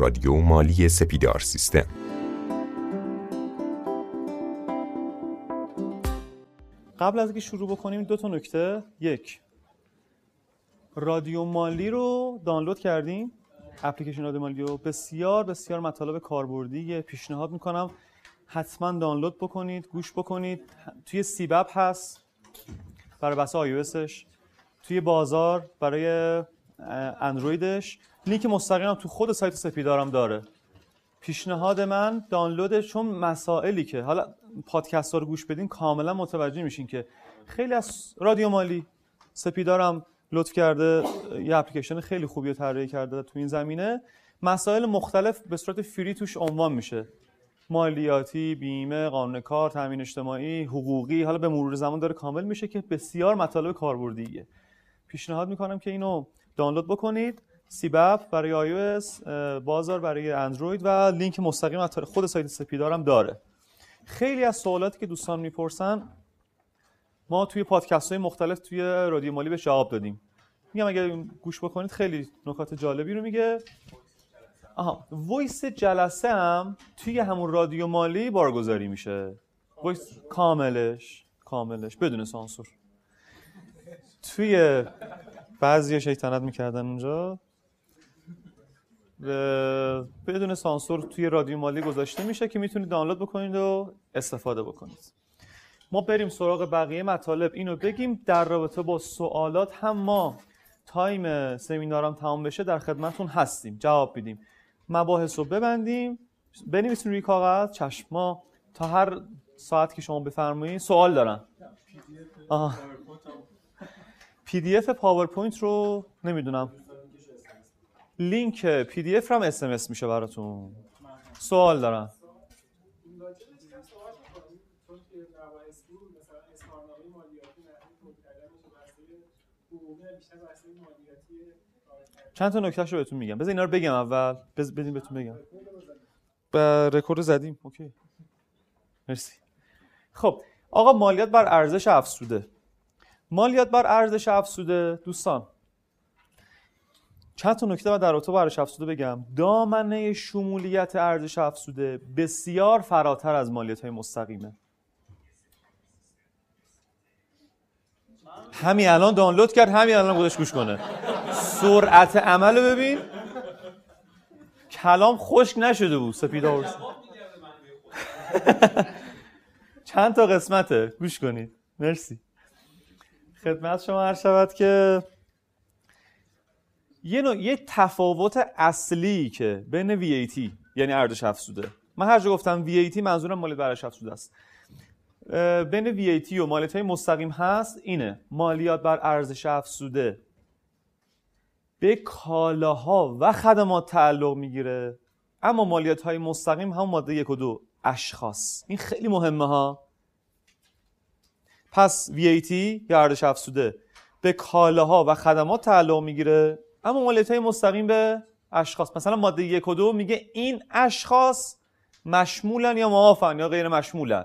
رادیو مالی سپیدار سیستم. قبل از اینکه شروع بکنیم دو تا نکته. یک رادیو مالی رو دانلود کردیم اپلیکیشن رادیو مالی رو. بسیار بسیار مطالب کاربردی پیشنهاد می‌کنم. حتما دانلود بکنید گوش بکنید. توی سیبب هست برای بسه آیوسش توی بازار برای اندرویدش. لینک مستقیم تو خود سایت سپیدارم داره. پیشنهاد من دانلود چون مسائلی که حالا پادکست ها رو گوش بدین کاملا متوجه میشین که خیلی از رادیو مالی سپیدارم لطف کرده یه اپلیکیشن خیلی خوبی رو طراحی کرده تو این زمینه. مسائل مختلف به صورت فری توش عنوان میشه. مالیاتی، بیمه، قانون کار، تامین اجتماعی، حقوقی حالا به مرور زمان داره کامل میشه که بسیار مطالب کاربردیه. پیشنهاد می‌کنم که اینو دانلود بکنید. سیب‌اپ برای iOS، بازار برای اندروید و لینک مستقیم از خود سایت سپیدارم داره. خیلی از سوالاتی که دوستان می‌پرسن ما توی پادکست های مختلف توی رادیو مالی به جواب دادیم. میگم اگر گوش بکنید خیلی نکات جالبی رو میگه. آها voice جلسه هم توی همون رادیو مالی بارگذاری میشه. voice کاملش کاملش. بدون سانسور. توی بعضی شیطنت می‌کردن اونجا. بدون سانسور توی رادیو مالی گذاشته میشه که می‌تونید دانلود بکنید و استفاده بکنید. ما بریم سراغ بقیه مطالب. اینو بگیم در رابطه با سوالات هم ما تایم سمینارم تمام بشه در خدمتون هستیم. جواب بدیم مباحث رو ببندیم. بنویسین روی کاغذ. چشم. ما تا هر ساعت که شما بفرمایید سوال دارن. PDF، PowerPoint رو نمی‌دونم. لینک PDF SMS میشه براتون. سوال دارم. چند تا نکتهش رو بهتون میگم؟ بذار اینا رو بگم اول. بذار بدین بهتون بگم. به رکورد زدیم. اوکی. مرسی. خب آقا مالیات بر ارزش افزوده. مالیات بر ارزش افزوده. دوستان چند تا نکته در رابطه با ارزش افزوده بگم. دامنه شمولیت ارزش افزوده بسیار فراتر از مالیات های مستقیمه. همین الان دانلود کرد همین الان خودش گوش کنه. سرعت عمل ببین. کلام خشک نشده بود سپیدا چند تا قسمته گوش کنید. مرسی. خدمت شما هر شود که یه, نوع، یه تفاوت اصلی که بین VAT یعنی ارزش افزوده. من هر جا گفتم VAT منظورم مالیات ارزش افزوده است. بین VAT و مالیات های مستقیم هست اینه. مالیات بر ارزش افزوده. به کالاها و خدمات تعلق می‌گیره. اما مالیات های مستقیم هم ماده یک و دو اشخاص. این خیلی مهمه ها. پس VAT یا ارزش افزوده. به کالاها و خدمات تعلق می‌گیره. اما مالیات های مستقیم به اشخاص. مثلا ماده یک و دو میگه این اشخاص مشمولن یا معافن یا غیر مشمولن.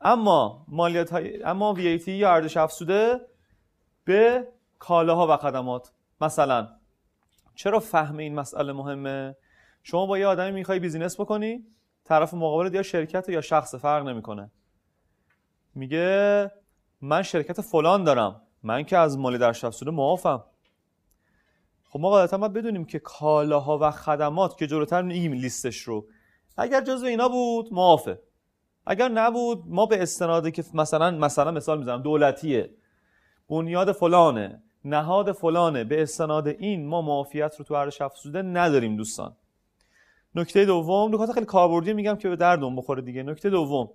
اما مالیات های اما VAT یا ارزش افزوده به کالاها و خدمات. مثلا چرا فهم این مسئله مهمه؟ شما با یه آدمی می‌خوای بیزینس بکنی طرف مقابل یا شرکت یا شخص فرق نمی‌کنه. میگه من شرکت فلان دارم. من که از مالی در افزوده معافم خب ما قاعدتا باید بدونیم که کالاها و خدمات که جلوتر میگیم لیستش رو. اگر جزو اینا بود معافه. اگر نبود ما به استناده که مثلا مثلا مثال می‌زنم دولتیه بنیاد فلانه نهاد فلانه به استناد این ما معافیت رو تو ارزش افزوده نداریم دوستان. نکته دوم نکات خیلی کاربردی میگم که به دردم بخوره دیگه. نکته دوم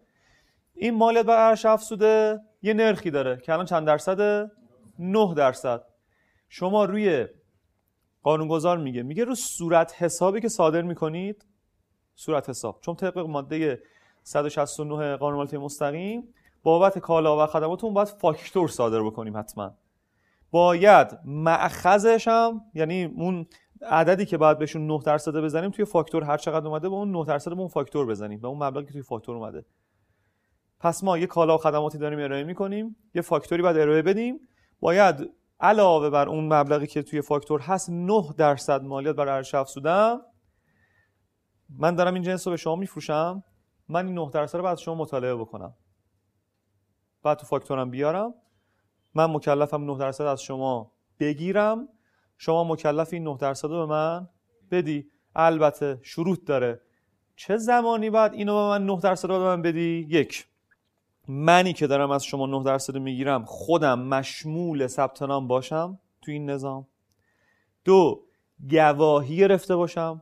این مالیات بر ارزش افزوده یه نرخی داره که الان چند درصده؟ 9 درصد. شما روی قانونگذار میگه. میگه رو صورت حسابی که صادر می‌کنید صورت حساب. چون طبق ماده 169 قانون مالیات مستقیم بابت کالا و خدماتون باید فاکتور صادر بکنیم حتما. باید مأخذش هم یعنی اون عددی که باید بهشون 9 درصد بزنیم توی فاکتور هر چقدر اومده به اون 9 درصد به اون فاکتور بزنیم. به اون مبلغی که توی فاکتور اومده. پس ما یه کالا و خدماتی داریم ارائه می‌کنیم. یه فاکتوری باید ارائه بدیم. باید علاوه بر اون مبلغی که توی فاکتور هست 9 درصد مالیات بر ارزش افزوده من دارم این جنس رو به شما میفروشم. من این 9 درصد رو بعد شما مطالعه بکنم. بعد تو فاکتورم بیارم. من مکلفم 9 درصد از شما بگیرم. شما مکلف این 9 درصد رو به من بدی. البته شروط داره. چه زمانی بعد اینو به من 9 درصد رو به من بدی؟ یک. منی که دارم از شما 9 درصد می‌گیرم خودم مشمول ثبت نام باشم تو این نظام. دو گواهی گرفته باشم.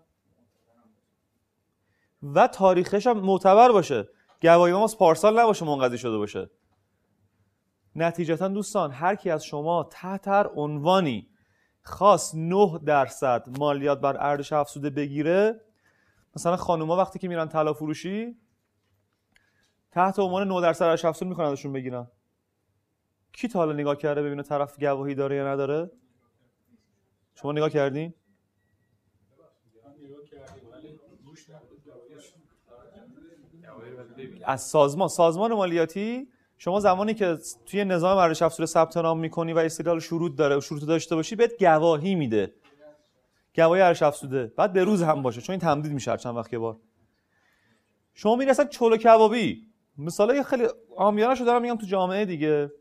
و تاریخش هم معتبر باشه. گواهی ما پارسال نباشه منقضی شده باشه. نتیجتا دوستان هر کی از شما تحت هر عنوانی خاص 9 درصد مالیات بر ارزش افزوده بگیره مثلا خانوما وقتی که میرن طلا فروشی تحت عنوان 9 درصد ارزش افزوده می‌کنن ازشون بگیرن. کی تا حالا نگاه کرده ببینه طرف گواهی داره یا نداره؟ شما نگاه کردین؟ از سازمان سازمان مالیاتی شما زمانی که توی نظام ارزش افزوده ثبت نام می‌کنی و استدلال شروط داره و شروط داشته باشی بهت گواهی میده. گواهی ارزش افزوده. بعد به روز هم باشه چون این تمدید میشه چند وقت یه بار. شما اصلا چلو کبابی. مثلا خیلی عامیانه دارم میگم تو جامعه دیگه.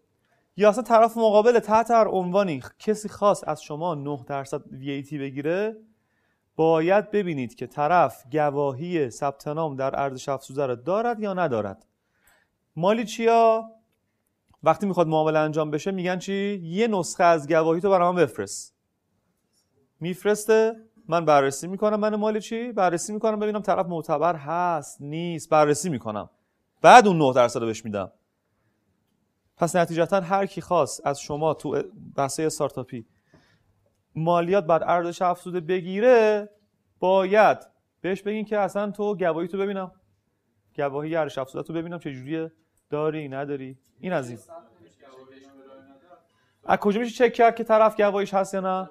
یا اصلا طرف مقابل تحت هر عنوانی کسی خاص از شما 9 درصد VAT بگیره باید ببینید که طرف گواهی ثبت نام در ارزش افزوده را دارد یا ندارد. مالی چیا؟ وقتی می‌خواد معامله انجام بشه میگن چی؟ یه نسخه از گواهی تو برام بفرست. میفرسته من بررسی می‌کنم. من مالی چی؟ بررسی می‌کنم ببینم طرف معتبر هست نیست. بررسی می‌کنم. بعد اون 9 درصد رو بهش میدم. پس نتیجتا هر کی خواست از شما تو بحثه استارتاپی مالیات بر ارزش افزوده بگیره باید بهش بگین که اصلا تو گواهی تو ببینم. گواهی ارزش افزوده تو ببینم چه جوریه. داری؟ نداری؟ این از این. از کجا میشه چک کرد که طرف گواهیش هست یا نه؟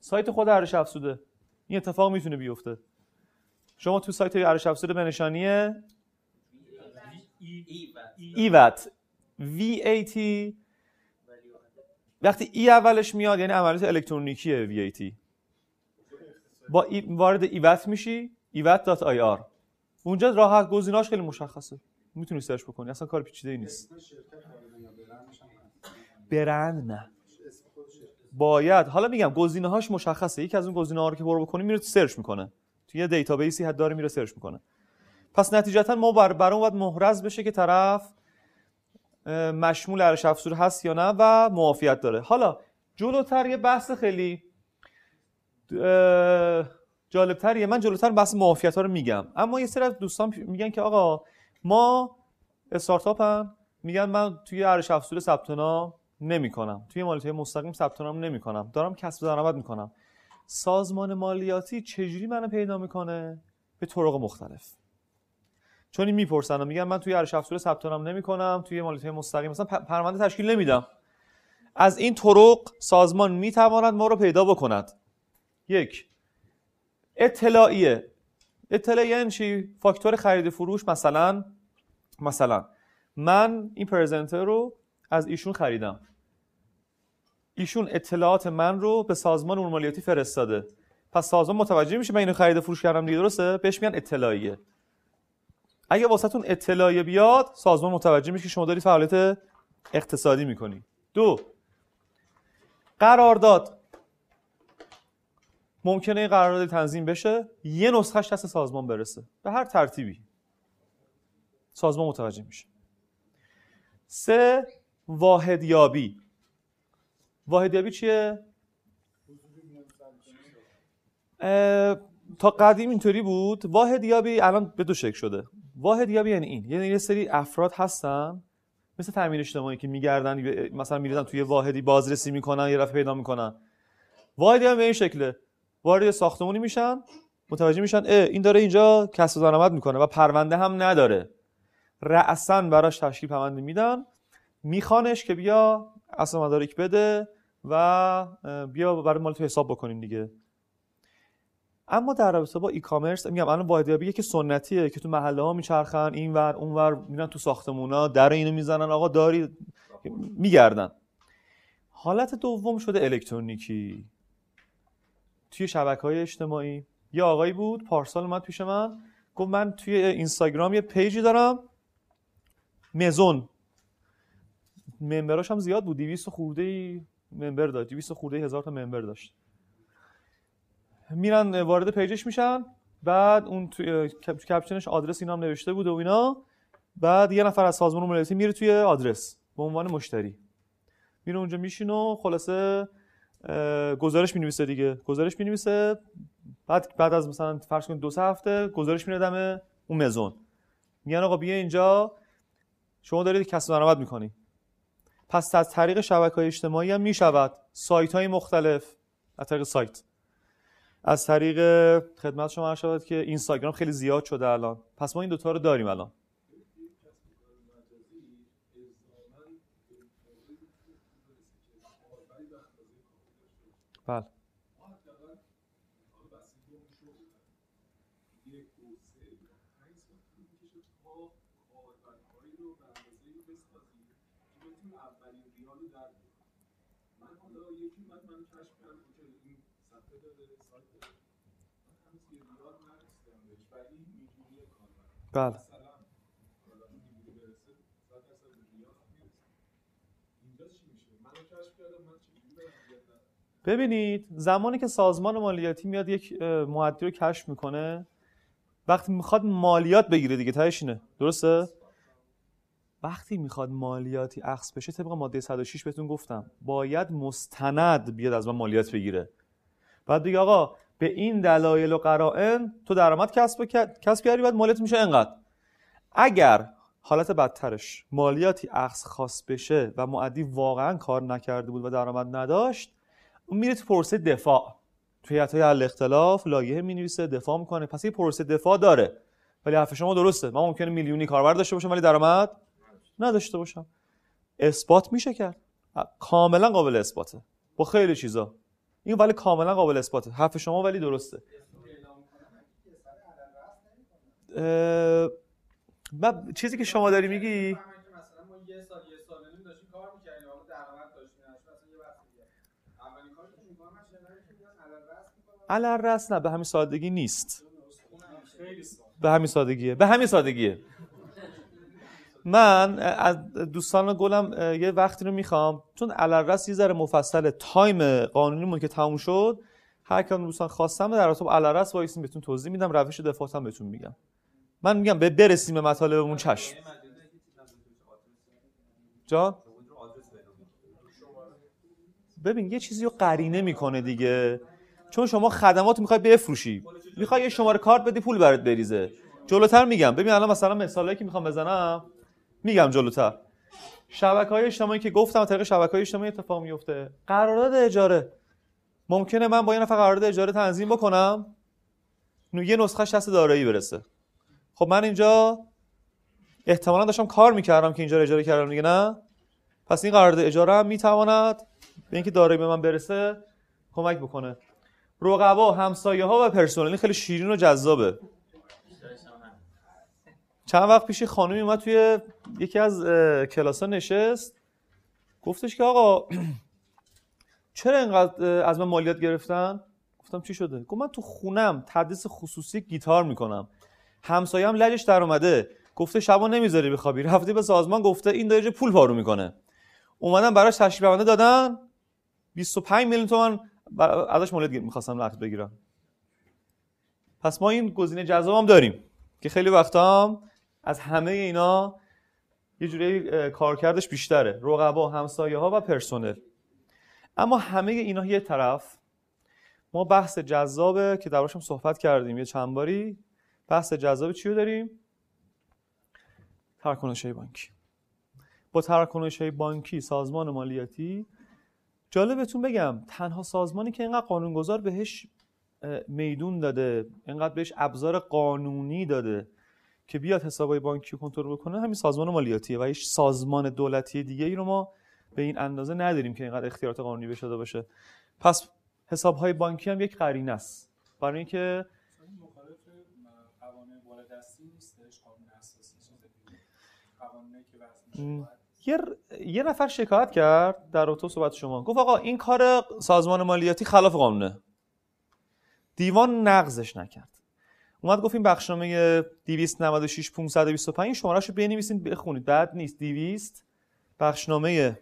سایت خود ارزش افزوده. این اتفاق می‌تونه بیفته. شما تو سایت ارزش افزوده به نشانی ایوت. VAT وقتی ای اولش میاد یعنی عملیات الکترونیکی VAT با ای وارد ایوت میشی ایوت.ir اونجا راحت گزینه‌اش خیلی مشخصه. می‌تونی سرچ بکنی. اصلا کار پیچیده ای نیست. برند نه. باید. حالا میگم گزینه هاش مشخصه. یکی از اون گزینه ها رو که برو بکنی میره search می‌کنه. توی یه database ی حد داره میره search می‌کنه. پس نتیجتا ما بر برام باید محرز بشه که طرف مشمول ارزش افزوده هست یا نه و معافیت داره. حالا جلوتر یه بحث خیلی جالبتریه. من جلوتر بحث معافیت ها رو میگم. اما یه سری از دوستان میگن که آقا ما استارتاپ هم میگن من توی ارزش افزوده ثبت نام نمی‌کنم. توی مالیات مستقیم ثبت نام نمی‌کنم. دارم کسب درآمد می‌کنم. سازمان مالیاتی چجوری منو پیدا می‌کنه؟ به طرق مختلف. چون این می‌پرسن و میگن من توی ارزش افزوده ثبت نام نمی‌کنم توی مالیات مستقیم مثلا پرونده تشکیل نمیدم. از این طرق سازمان می‌تواند ما رو پیدا بکند. یک اطلاعیه. اطلاعیه یعنی چی؟ فاکتور خرید فروش مثلا مثلا من این پرزنتر رو از ایشون خریدم. ایشون اطلاعات من رو به سازمان امور مالیاتی فرستاده. پس سازمان متوجه میشه من اینو خرید فروش کردم دیگه درسته؟ بهش میگن اطلاعیه. اگه واسهتون اطلاعیه بیاد سازمان متوجه میشه که شما دارید فعالیت اقتصادی می‌کنی. دو قرارداد. ممکنه قرارداد تنظیم بشه یه نسخهش دست سازمان برسه. به هر ترتیبی. سازمان متوجه میشه. سه واحدیابی. واحدیابی چیه؟ تا قدیم اینطوری بود. واحدیابی الان به دو شکل شده. واحدیابی یعنی این. یعنی یه سری افراد هستن مثل تامین اجتماعی که میگردن مثلا میریزن توی واحدی بازرسی می‌کنن یه رفع پیدا می‌کنن. واحدیابی به این شکله. وارد ساختمونی میشن متوجه میشن اه این داره اینجا کسب درآمد می‌کنه و پرونده هم نداره. رأسا براش تشکیل پرونده میدن. میخوانش که بیا اصل مدارک بده. و بیا برای مال تو حساب بکنیم دیگه. اما در رابطه با ای کامرس میگم الان واحدیابی که سنتیه که تو محله ها میچرخن این ور اون ور میرن تو ساختمونا در اینو می‌زنن آقا داری میگردن. حالت دوم شده الکترونیکی. توی شبکه های اجتماعی. یه آقایی بود پارسال اومد پیش من گفت من توی Instagram یه page ی دارم مزون. member اش هم زیاد بود 200 خورده ای. member داشت 200 خورده هزار تا member داشت. میرن وارد page ش میشن. بعد اون توی caption ش آدرس اینا نوشته بود و اینا. بعد یه نفر از سازمان مالیاتی میره توی آدرس به عنوان مشتری. میره اونجا میشین و خلاصه گزارش می‌نویسه دیگه. گزارش می‌نویسه. بعد بعد از مثلا فرض کنید دو سه هفته گزارش میره دم اون مزون. میگن آقا بیا اینجا. شما دارید کسب درآمد می‌کنی. پس از طریق شبکه های اجتماعی هم می‌شود. سایت های مختلف. از طریق سایت. از طریق خدمت شما شود که اینستاگرام خیلی زیاد شده الان. پس ما این دوتا رو داریم الان. بله. بله. ببینید زمانی که سازمان مالیاتی میاد یک معدی رو کشف می‌کنه وقتی می‌خواد مالیات بگیره دیگه تهش اینه. درسته؟ وقتی می‌خواد مالیاتی اخص بشه طبق ماده 106 بهتون گفتم باید مستند بیاد از من مالیات بگیره. بعد دیگه آقا به این دلایل و قرائن تو درآمد کسب کسب کردی بعد مالیات میشه انقدر. اگر حالت بدترش مالیاتی اخص خاص بشه و معدی واقعا کار نکرده بود و درآمد نداشت اون میره تو پروسه دفاع. توی هیئت های اختلاف لایحه می‌نویسه دفاع می‌کنه. پس یه پروسه دفاع داره. ولی حرف شما درسته. من ممکنه میلیونی کاربر داشته باشم ولی درآمد نداشته باشم. اثبات میشه کرد. کاملا قابل اثباته. با خیلی چیزا. این ولی کاملا قابل اثباته حرف شما ولی درسته. من چیزی که شما داری میگی؟ علی‌الرأس نه به همین سادگی نیست. به همین سادگیه. به همین سادگیه. من از دوستان گلم یه وقتی رو می‌خوام چون علی‌الرأس یه ذره مفصل time قانونیمون که تموم شد هر کدوم دوستان خواستم در رابطه علی‌الرأس وایسیم بهتون توضیح میدم روش دفاعم بهتون میگم. من میگم به برسیم به مطالبمون چشم. جا ببین یه چیزی رو قرینه می‌کنه دیگه. چون شما خدمات می‌خوای بفروشی. می‌خوای یه شماره کارت بدی پول برات بریزه. جلوتر میگم. ببین الان مثلا مثالی که می‌خوام بزنم. میگم جلوتر. شبکه های اجتماعی که گفتم طریق شبکه های اجتماعی اتفاق میفته قرارداد اجاره. ممکنه من با یه نفر قرارداد اجاره تنظیم بکنم یه نسخه دست دارایی برسه. خب من اینجا احتمالا داشتم کار می‌کردم که اینجا اجاره کردم دیگه نه؟ پس این قرارداد اجاره هم می‌تواند به اینکه دارایی به من برسه کمک بکنه. رقبا همسایه ها و پرسنل خیلی شیرین و جذابه. چند وقت پیش خانمی اومد توی یکی از کلاس ها نشست. گفتش که آقا چرا اینقدر از من مالیات گرفتن؟ گفتم چی شده؟ گفت من تو خونم تدریس خصوصی گیتار می‌کنم. همسایم لجش در اومده. گفته شبا نمی‌ذاری بخوابی رفته به سازمان گفته این داره پول پارو می‌کنه. اومدن براش تشکیل بنده دادن. 25 میلیون تومان ازش مالیات می‌خواستم نقد بگیرم. پس ما این گزینه جذاب داریم که خیلی وقتا هم از همه اینا یه جوری کارکردش بیشتره. رقبا همسایه ها و پرسنل. اما همه اینا یه طرف. ما بحث جذابه که دربارش صحبت کردیم یه چند باری. بحث جذاب چی رو داریم تراکنش بانکی. با تراکنش بانکی سازمان مالیاتی جالبتون بگم تنها سازمانی که اینقدر قانونگذار بهش میدون داده اینقدر بهش ابزار قانونی داده. که بیاد حسابای بانکی کنترل بکنه همین سازمان مالیاتیه و هیچ سازمان دولتی دیگه ای رو ما به این اندازه نداریم که اینقدر اختیارات قانونی بشه داده باشه. پس حسابهای بانکی هم یک قرینه است. برای اینکه یه یه نفر شکایت کرد در اتو صحبت شما. گفت آقا این کار سازمان مالیاتی خلاف قانونه. دیوان نقضش نکرد. اومد گفت این بخشنامه 296 525 شمارهشو بنویسید بخونید. بعد نیست. 200 بخشنامه.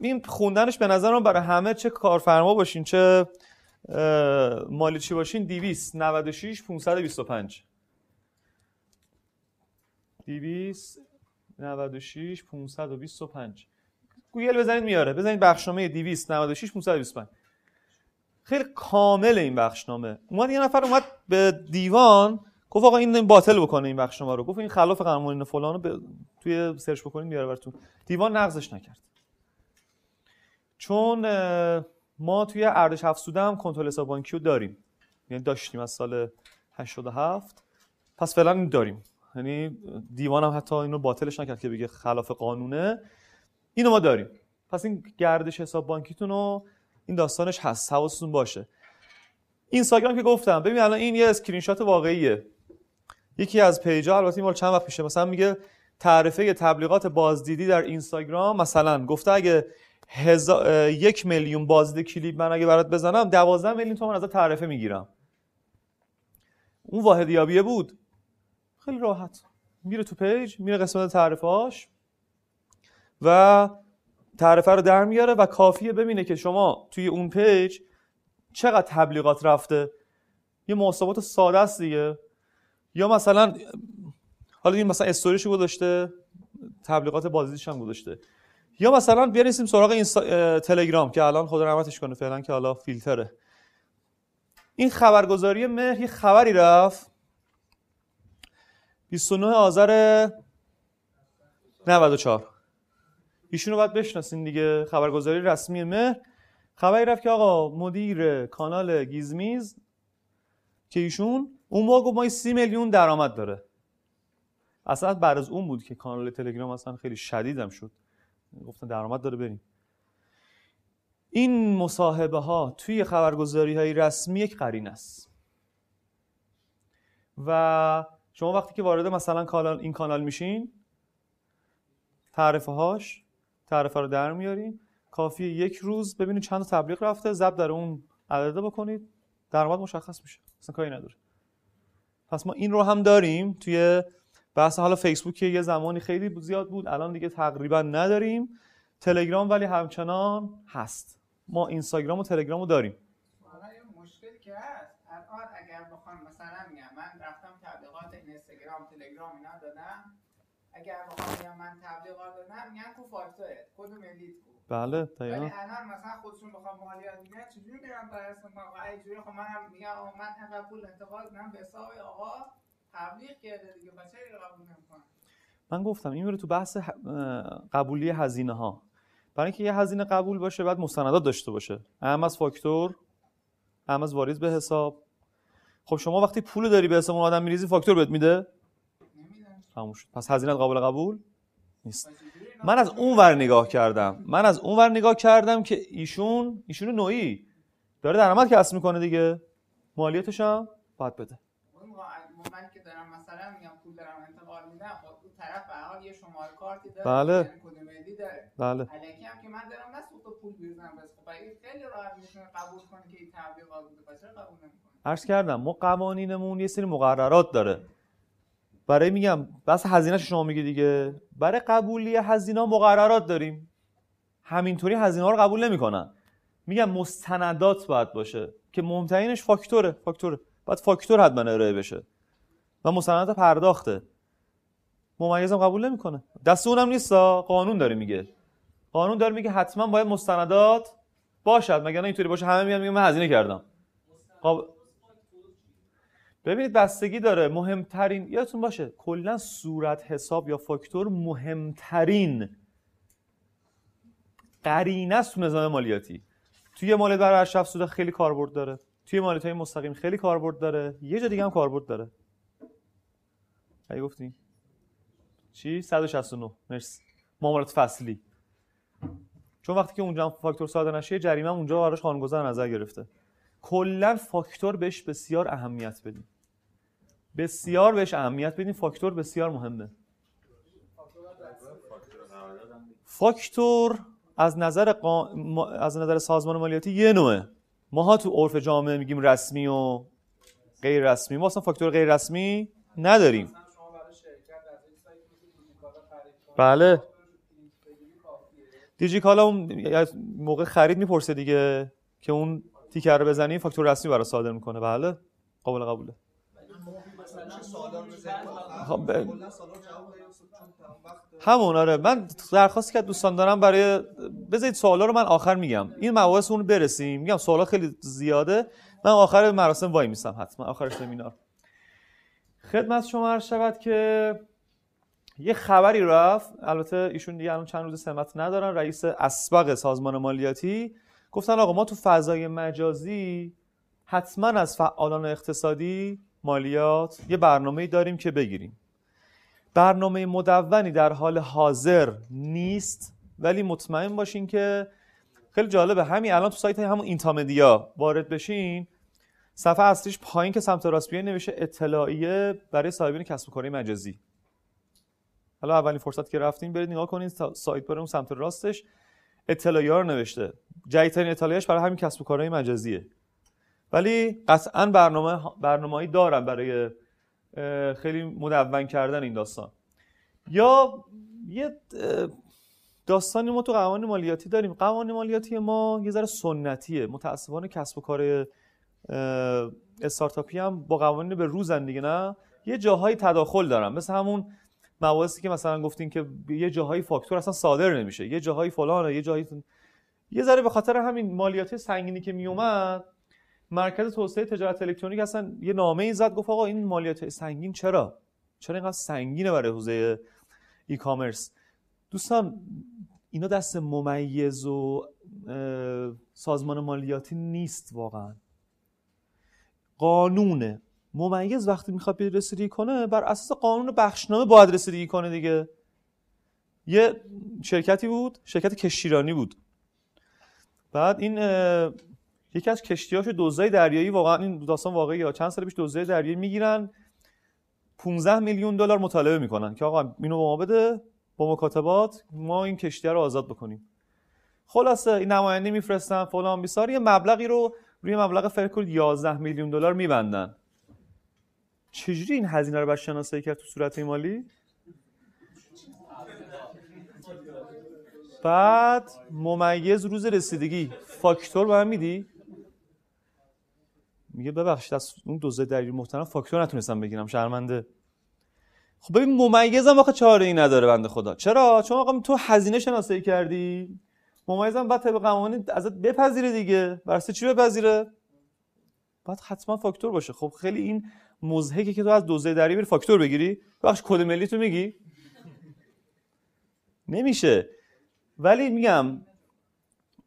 این خوندنش به نظر من برای همه چه کارفرما باشین چه مالی چی باشین 296 525 296 525 گوگل بزنید میاره. بزنید بخشنامه 296 525 خیلی کامل این بخشنامه. اومد یه نفر اومد به دیوان گفت آقا این باطل بکنه این بخشنامه رو. گفت این خلاف قانون فلان رو توی search بکنید میاره براتون. دیوان نقضش نکرد. چون ما توی ارزش افزوده هم کنترل حساب بانکی رو داریم. یعنی داشتیم از سال 87 پس فعلا داریم. یعنی دیوان هم حتی اینو باطلش نکرد که بگه خلاف قانونه. اینو ما داریم. پس این گردش حساب بانکیتون رو این داستانش هست حواستون باشه. Instagram که گفتم ببین الان این یه اسکرین شات واقعیه. یکی از page ا البته این مال چند وقت پیشه مثلا میگه تعرفه تبلیغات بازدیدی در Instagram مثلا گفته اگه هزا... یک میلیون بازدید کلیپ من اگه برات بزنم دوازده میلیون تومن از تعرفه می‌گیرم. اون واحدیابیه بود. خیلی راحت. میره تو پیج میره قسمت تعرفهاش و تعرفه رو در میاره و کافیه ببینه که شما توی اون پیج چقدر تبلیغات رفته. یه محاسبات ساده است دیگه. یا مثلا حالا این مثلا استوریشو گذاشته تبلیغات بازدیدش هم گذاشته. یا مثلا برسیم سراغ این تلگرام که الان خدا رحمتش کنه فعلا که حالا فیلتره. این خبرگزاری مهر یه خبری رفت. 29 آذر 94 ایشونو باید بشناسین دیگه. خبرگزاری رسمی مهر. خبری رفت که آقا مدیر کانال گیزمیز که ایشون اون موقع ما 30 میلیون درآمد داره. اصلا بعد از اون بود که کانال تلگرام اصلا خیلی شدیدم شد. گفتن درآمد داره بریم. این مصاحبه ها توی خبرگزاری های رسمی یک قرین است. و شما وقتی که وارد مثلا کانال این کانال میشین تعرفه هاش تعرفه رو در میارین. کافی یک روز ببینید چند تبلیغ رفته. ضبط در اون عدده بکنید. درآمد مشخص میشه. اصلا کاری نداره. پس ما این رو هم داریم توی بحث. حالا فیسبوک یه زمانی خیلی زیاد بود. الان دیگه تقریبا نداریم. تلگرام ولی همچنان هست. ما اینستاگرام و تلگرام رو داریم. مشکلی که الان اگر بخوام مثلا میگم من رفتم تبلیغات اینستاگرام تلگرام اینا دادم. اگر بخوام من تبلیغات دادم میگن کو فاکتوره. کد ملیت کو بله دقیقاً. ولی الان مثلا خودشون بخوام مالیات میگن چجوری میرم برای اسم ما اینجوری خب منم میگم من انقدر پول انتقال کنم به حساب آقا تبلیغ کرده دیگه. بچه قبول نمی‌کنه من گفتم این میره تو بحث قبولی هزینه ها برای اینکه یه هزینه قبول باشه بعد مستندات داشته باشه. اهم از فاکتور اهم از واریز به حساب. خب شما وقتی پول داری به حساب اون آدم میریزی فاکتور بهت میده؟ تموم شد. پس هزینه قابل قبول نیست. من از اون ور نگاه کردم. من از اون ور نگاه کردم که ایشون ایشون نوعی داره درآمد کسب می‌کنه دیگه. مالیاتش هم باید بده. من که دارم مثلا میگم پول دارم انتقال میدم خب اون طرف به حال یه شماره کارتی داره. بله. کد داره. بله. الکی هم که من دارم نه سوخت پول بریزم بس. خب خیلی راحت می‌تونه قبول کنه که این تبلیغات بوده پس قبول نمی‌کنه. عرض کردم ما قوانینمون یه سری مقررات داره. برای میگم بس هزینه شما میگه دیگه. برای قبولی هزینه مقررات داریم. همینطوری هزینه ها رو قبول نمی‌کنن. میگم مستندات باید باشه که مهمترینش فاکتوره فاکتوره. باید فاکتور حتما ارائه بشه. و مستندات پرداخته. ممیزم قبول نمی‌کنه. دست اونم نیست قانون داره میگه. قانون داره میگه حتما باید مستندات باشد. مگر نه اینطوری باشه؟ همه میگن میگن من هزینه کردم. قاب... ببینید بستگی داره مهمترین یادتون باشه کلا صورت حساب یا فاکتور مهمترین قرینه است تو نظام مالیاتی. توی مالیات برای اشرف سود خیلی کاربرد داره. توی مالیات های مستقیم خیلی کاربرد داره. یه جا دیگه هم کاربرد داره. اگه گفتیم چی؟ 169 مرسی. معاملات فصلی. چون وقتی که اونجا فاکتور صادر نشه جریمه اونجا براش قانونگذار نظر گرفته. کلا فاکتور بهش بسیار اهمیت بدیم. بسیار بهش اهمیت بدیم فاکتور بسیار مهمه. فاکتور از نظر قا... از نظر سازمان مالیاتی یه نوعه. ماها تو عرف جامعه میگیم رسمی و غیر رسمی. ما اصلا فاکتور غیر رسمی نداریم. بله. کافیه. دیجیکالا اون موقع خرید می‌پرسه دیگه که اون تیکر رو بزنی فاکتور رسمی برای صادر می‌کنه. بله. قابل قبوله. خب، ب- همون آره. من درخواست که دوستان دارم برای بذارید سوالا رو من آخر میگم. این مباحث اون برسیم. میگم سوالا خیلی زیاده. من آخر مراسم وای میسم حتما. آخر سمینار. خدمت شما عرض شود که یه خبری رفت. البته ایشون دیگه الان چند روز سمت ندارن. رئیس اسبق سازمان مالیاتی گفتن آقا ما تو فضای مجازی حتما از فعالان اقتصادی مالیات یه برنامه داریم که بگیریم. برنامه مدونی در حال حاضر نیست ولی مطمئن باشین که خیلی جالبه. همین الان تو سایت همون اینتامدیا وارد بشین صفحه اصلیش پایین که سمت راست بیاین نوشته اطلاعیه برای صاحبین کسب و مجازی. حالا اولین فرصت که رفتین برید نگاه کنید تا- سایت بریم سمت راستش اطلاعیه رو نوشته. جدیدترین اطلاعیهش برای همین کسب و کارهای مجازیه. ولی قطعا برنامه برنامه‌ای دارن برای خیلی مدون کردن این داستان. یا یه داستانی ما تو قوانین مالیاتی داریم. قوانین مالیاتی ما یه ذره سنتیه. متاسفانه کسب و کار استارتاپی هم با قوانین به روزن دیگه نه؟ یه جاهایی تداخل دارن مثل همون مباحثی که مثلا گفتین که یه جاهایی فاکتور اصلا صادر نمیشه. یه جاهایی فلانه یه جاهایی یه ذره به خاطر همین مالیاتی سنگینی که میومد مرکز توسعه تجارت الکترونیک اصلا یه نامه ای زد گفت آقا این مالیات سنگین چرا؟ چرا اینقدر سنگینه برای حوزه ای کامرس دوستان اینا دست ممیز و سازمان مالیاتی نیست واقعا. قانونه. ممیز وقتی می‌خواد بیاد رسیدگی کنه بر اساس قانون بخشنامه باید رسیدگی کنه دیگه. یه شرکتی بود شرکت کشتیرانی بود. بعد این یکی از کشتیاشو دزدای دریایی واقعا این داستان واقعی یا چند سال پیش دزدای دریایی می‌گیرن 15 میلیون دلار مطالبه می‌کنن که آقا اینو به ما بده با مکاتبات ما این کشتی رو آزاد بکنیم. خلاصه این نماینده میفرستن فلان بیسار یه مبلغی رو روی مبلغ کنید 11 میلیون دلار میبندن. چجوری این هزینه رو باید شناسایی کرد تو صورت مالی بعد ممیز روز رسیدگی. فاکتور به من میدی؟ میگه ببخشید از اون دوزه دری محترم فاکتور نتونستم بگیرم شرمنده. خب ببین ممیزم آخه چاره ای نداره بنده خدا. چرا؟ چون آقا تو هزینه شناسایی کردی. ممیزم بعد طبق قوانین ازت بپذیره دیگه. برسه چی بپذیره؟ باید حتما فاکتور باشه. خب خیلی این مزهکه که تو از دوزه دری بری فاکتور بگیری. بخش کد ملی تو میگی؟ نمیشه. ولی میگم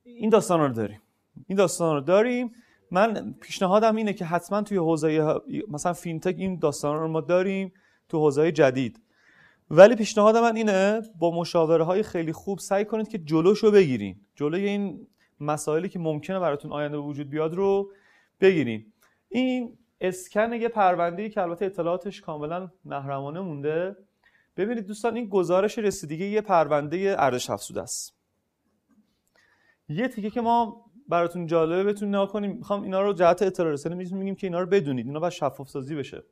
این داستان رو داریم. این داستان رو داریم. من پیشنهادم اینه که حتما توی حوزه مثلا فینتک این داستان رو ما داریم تو حوزه جدید. ولی پیشنهاد من اینه با مشاوره های خیلی خوب سعی کنید که جلوش رو بگیرین. جلوی این مسائلی که ممکنه براتون آینده وجود بیاد رو بگیرین. این اسکن یه پرونده که البته اطلاعاتش کاملا محرمانه مونده. ببینید دوستان این گزارش رسیدگی یه پرونده ارزش افزوده است. یه تیکه که ما براتون جالبه بتونیم نگاه کنیم می‌خوام اینا رو جهت اطلاع رسانی می‌تونیم میگیم که اینا رو بدونید. اینا باید شفاف سازی بشه.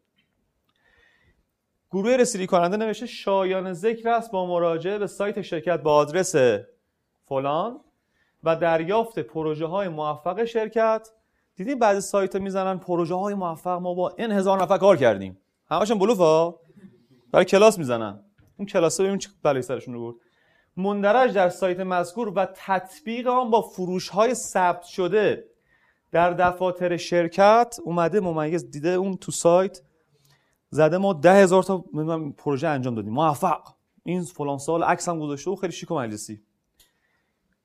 گروه رسیدگی کننده نوشته شایان ذکر است با مراجعه به سایت شرکت با آدرس فلان و دریافت پروژه های موفق شرکت. دیدین بعضی سایت می‌زنن پروژه های موفق ما با این هزار نفر کار کردیم. همشون بلوفا؟ برای کلاس می‌زنن. اون کلاسه ببین چه بلایی سرشون رو برد. مندرج در سایت مذکور و تطبیق آن با فروش های ثبت شده. در دفاتر شرکت اومده ممیز دیده اون تو سایت زده ما ده هزار تا پروژه انجام دادیم. موفق. این فلان سال عکس هم گذاشته و خیلی شیک و مجلسی.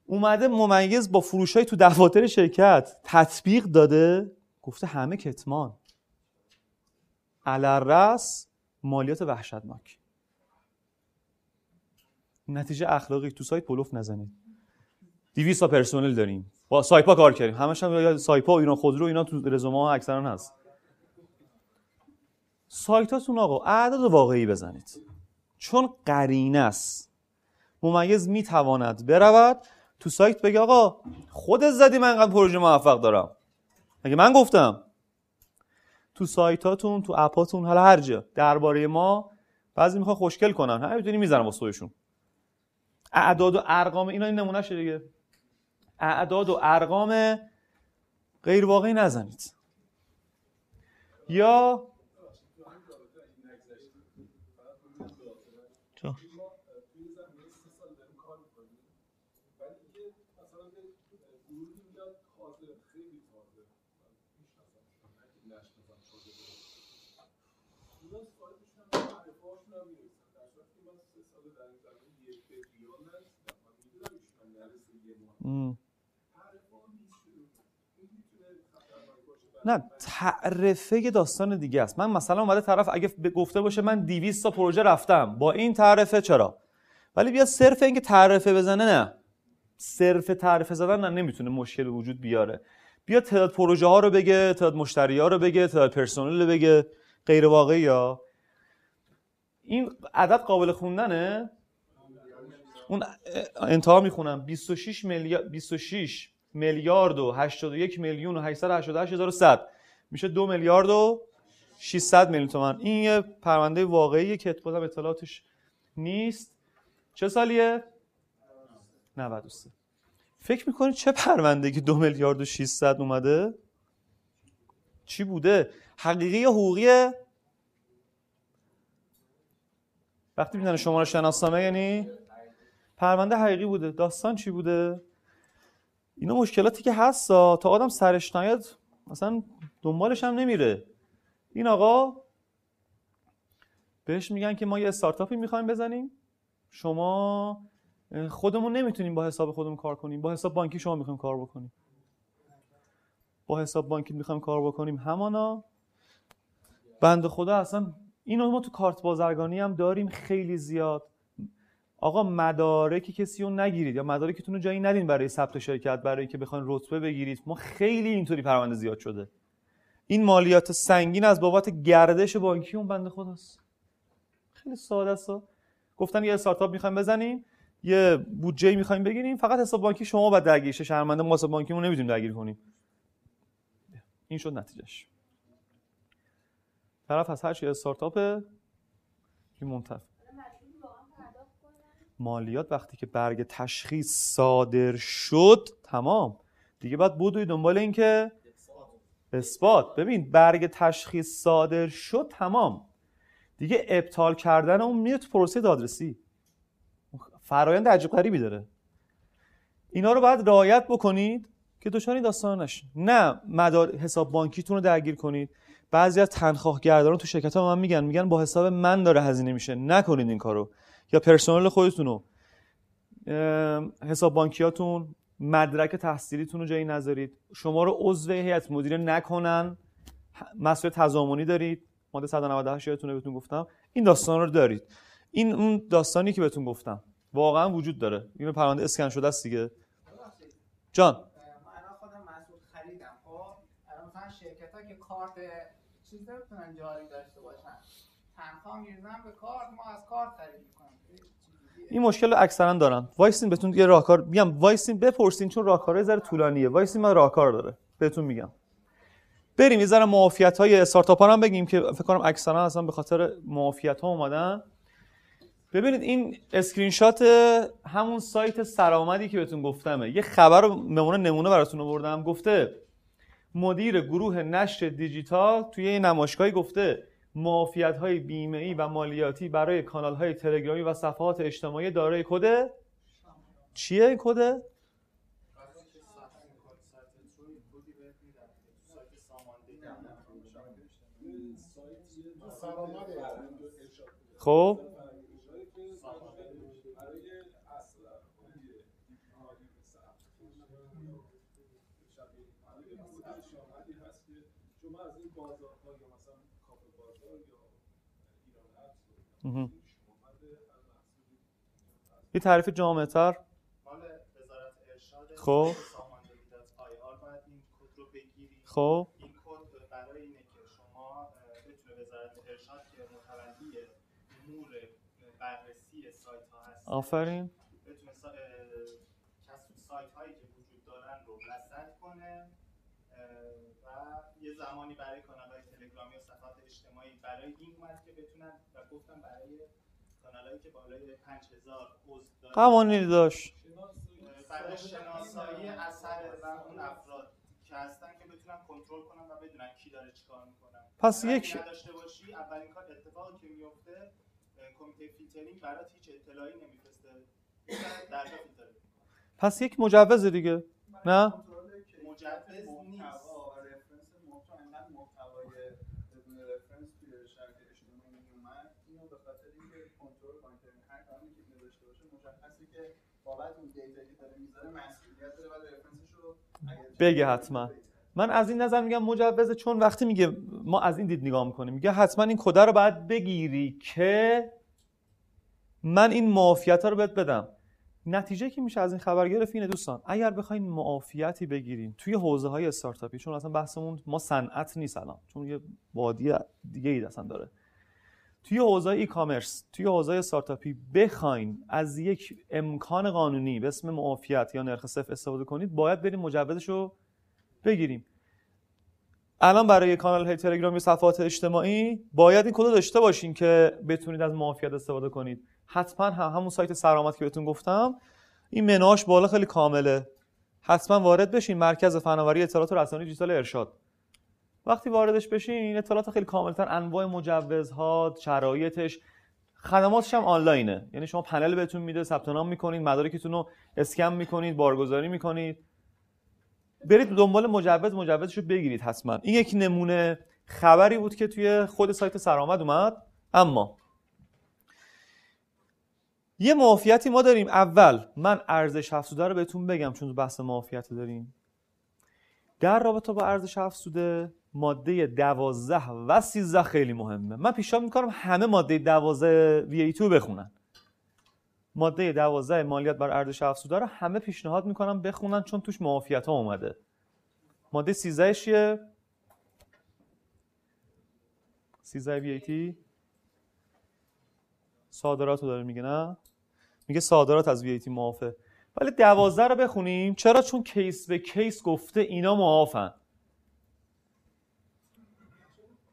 اومده ممیز با فروش های تو دفاتر شرکت تطبیق داده. گفته همه کتمان. علرس مالیات وحشتناک. نتیجه اخلاقی. تو سایت بلوف نزنید. 200 تا پرسنل داریم. با سایپا کار کردیم. همش هم سایپا و ایران خودرو اینا تو رزومه ها اکثرا هست. سایتاتون آقا اعداد واقعی بزنید. چون قرینه است. ممیز می‌تواند برود. تو سایت بگه آقا خودت زدی من انقدر پروژه موفق دارم. مگه من گفتم؟ تو سایتاتون تو اپاتون حالا هر جا. درباره ما بعضی می‌خوان خوشگل کنن. همینطوری می‌زنن واسه خودشون. اعداد و ارقام اینا این نمونه دیگه. اعداد و ارقام غیر واقعی نزنید. یا نه تعرفه یه داستان دیگه است. من مثلا اومده طرف اگه گفته باشه من 200 تا پروژه رفتم. با این تعرفه چرا؟ ولی بیا صرف اینکه تعرفه بزنه نه. صرف تعرفه زدن نه نمی‌تونه مشکل وجود بیاره. بیا تعداد پروژه ها رو بگه تعداد مشتری ها رو بگه تعداد پرسنل رو بگه. غیر واقعی یا این عدد قابل خوندنه؟ اون انتها می‌خونم. 26 میلیارد 26 میلیارد و 81 میلیون و 888 هزار و 100 میشه 2 میلیارد و 600 میلیون تومن این یه پرونده واقعیه که بازم اطلاعاتش نیست. چه سالیه؟ 93 فکر می‌کنید چه پرونده که 2 میلیارد و 600 اومده؟ چی بوده؟ حقیقی یا حقوقیه وقتی می‌زنه شماره شناسنامه یعنی پرونده حقیقی بوده. داستان چی بوده؟ اینا مشکلاتی که هست تا آدم سرش نیاد مثلا دنبالش هم نمیره. این آقا بهش میگن که ما یه استارتاپی می‌خوایم بزنیم. شما خودمون نمی‌تونیم با حساب خودمون کار کنیم. با حساب بانکی شما می‌خوایم کار بکنیم. با حساب بانکی می‌خوایم کار بکنیم. همانا. بند خدا اصلا اینو ما تو کارت بازرگانی هم داریم خیلی زیاد. آقا مدارک کسی رو نگیرید یا مدارکتون رو جایی ندین برای ثبت شرکت برای که بخواین رتبه بگیرید. ما خیلی اینطوری پرونده زیاد شده. این مالیات سنگین از بابت گردش بانکی اون بنده خداست. خیلی ساده است. گفتن یه استارتاپ می‌خوایم بزنیم یه بودجه می‌خوایم بگیریم فقط حساب بانکی شما بعد درگیر شه. شرمنده ما حساب بانکیمون نمی‌تونیم درگیر کنیم. این شد نتیجهش. طرف از هر چی استارتاپ این منتف مالیات وقتی که برگ تشخیص صادر شد تمام. دیگه باید بدوی دنبال این که اثبات. ببین برگ تشخیص صادر شد تمام. دیگه ابطال کردن اون تو پروسه دادرسی. فرایند عجیب غریبی داره اینا رو باید رعایت بکنید که دچار این داستان نشین. نه مدار حساب بانکیتون رو درگیر کنید. بعضی از تنخواه گرداران تو شرکت ها من میگن. میگن با حساب من داره هزینه میشه. نکنید این کارو. یا پرسنل خودتون رو حساب بانکیاتون مدرک تحصیلیتون رو جایی نذارید. شما رو عضو هیئت مدیره نکنن. مسئول تضامنی دارید. ماده 198 یادتونه بهتون گفتم. این داستان رو دارید. این اون داستانی که بهتون گفتم. واقعا وجود داره. این پرونده اسکن شده است دیگه. جان. خب شرکت ها که کارت چیز نمی‌تونن داشته باشن. این مشکل رو اکثرا دارن. وایسین بهتون یه راهکار میگم وایسین بپرسین چون راهکارها یه ذره طولانیه. وایسین من راهکار داره. بهتون میگم. بریم یه ذره معافیت های استارتاپ هم بگیم که فکر کنم اکثرا اصلا به خاطر معافیت ها اومدن. ببینید این اسکرین شات همون سایت سرآمدی که بهتون گفتمه. یه خبر رو نمونه براتون آوردم. گفته مدیر گروه نشر دیجیتال توی یه نمایشگاهی گفته معافیت های بیمه ای و مالیاتی برای کانال های تلگرامی و صفحات اجتماعی دارای کد؟ چیه کد؟ خب؟ یه تعریف جامع‌تر مال وزارت ارشاد خب. ساماندهی dot ir باید این کد رو بگیری خب. این کد برای اینه که شما اه، بتونه وزارت ارشاد که متولی امور بررسی سایت ها هست آفرین. بتونه سا... اه، کسب سایت هایی که وجود دارن رو رصد کنه. زمانی برای کانال‌های تلگرامی و صفحات اجتماعی برای این اومد که بتونن و گفتم برای کانال‌هایی که بالای 5000 عضو دارن. قوانینی داشت. برای شناسایی اثر و اون افراد که هستن که بتونن کنترل کنن و بدونن کی داره چیکار می‌کنن پس یک نداشته باشی اولین کار اتفاقی که میفته کمیته فیلترینگ برات هیچ اطلاعی نمیفرسته. در پس یک مجوز دیگه نه؟ مجوز نیست محتوا و reference محتوا انقدر محتوای بدون reference توی شبکه اجتماعی میومد اینو به خاطر اینکه کنترل کنه که هر کاری که اینو داشته باشه مشخصه که بابت اون دیتا که داره می‌ذاره مسئولیت داره و رفرنسش رو اگه بگه حتما. من از این نظر میگم مجوزه چون وقتی میگه ما از این دید نگاه می‌کنیم میگه حتما این کده رو باید بگیری که من این معافیت ها رو بهت بدم. نتیجه که میشه از این خبر گرفت اینه دوستان اگر بخواین معافیتی بگیرین توی حوزه های استارتاپی چون اصلا بحثمون ما صنعت نیست الان چون یه وادی دیگه ای اصلا داره. توی حوزه ای کامرس توی حوزه استارتاپی بخواین از یک امکان قانونی به اسم معافیت یا نرخ صفر استفاده کنید باید بریم مجوزش رو بگیریم. الان برای کانال های تلگرام یا صفحات اجتماعی باید این کد رو داشته باشین که بتونید از معافیت استفاده کنید. حتما هم همون سایت سرامت که بهتون گفتم این مناش بالا خیلی کامله. حتما وارد بشین مرکز فناوری اطلاعات و رسانه دیجیتال ارشاد. وقتی واردش بشین اطلاعات خیلی کاملتر انواع مجوزها شرایطش. خدماتش هم آنلاینه. یعنی شما پنل بهتون میده ثبت نام می‌کنید مدارکتون رو اسکن می‌کنید بارگذاری می‌کنید. برید دنبال مجوز مجوزش رو بگیرید حتما. این یک نمونه خبری بود که توی خود سایت سرآمد اومد. اما یه معافیتی ما داریم. اول من ارزش افزوده رو بهتون بگم چون بحث معافیت داریم. در رابطه با ارزش افزوده ماده 12 و 13 خیلی مهمه. من پیشنهاد می‌کنم همه ماده 12 VAT رو بخونن. ماده 12 مالیات بر ارزش افزوده رو همه پیشنهاد می‌کنم بخونن چون توش معافیت ها اومده. ماده 13 چیه؟ 13 VAT صادرات رو داره میگه نه؟ میگه صادرات از VAT معافه. ولی 12 رو بخونیم. چرا؟ چون کیس به کیس گفته اینا معافن.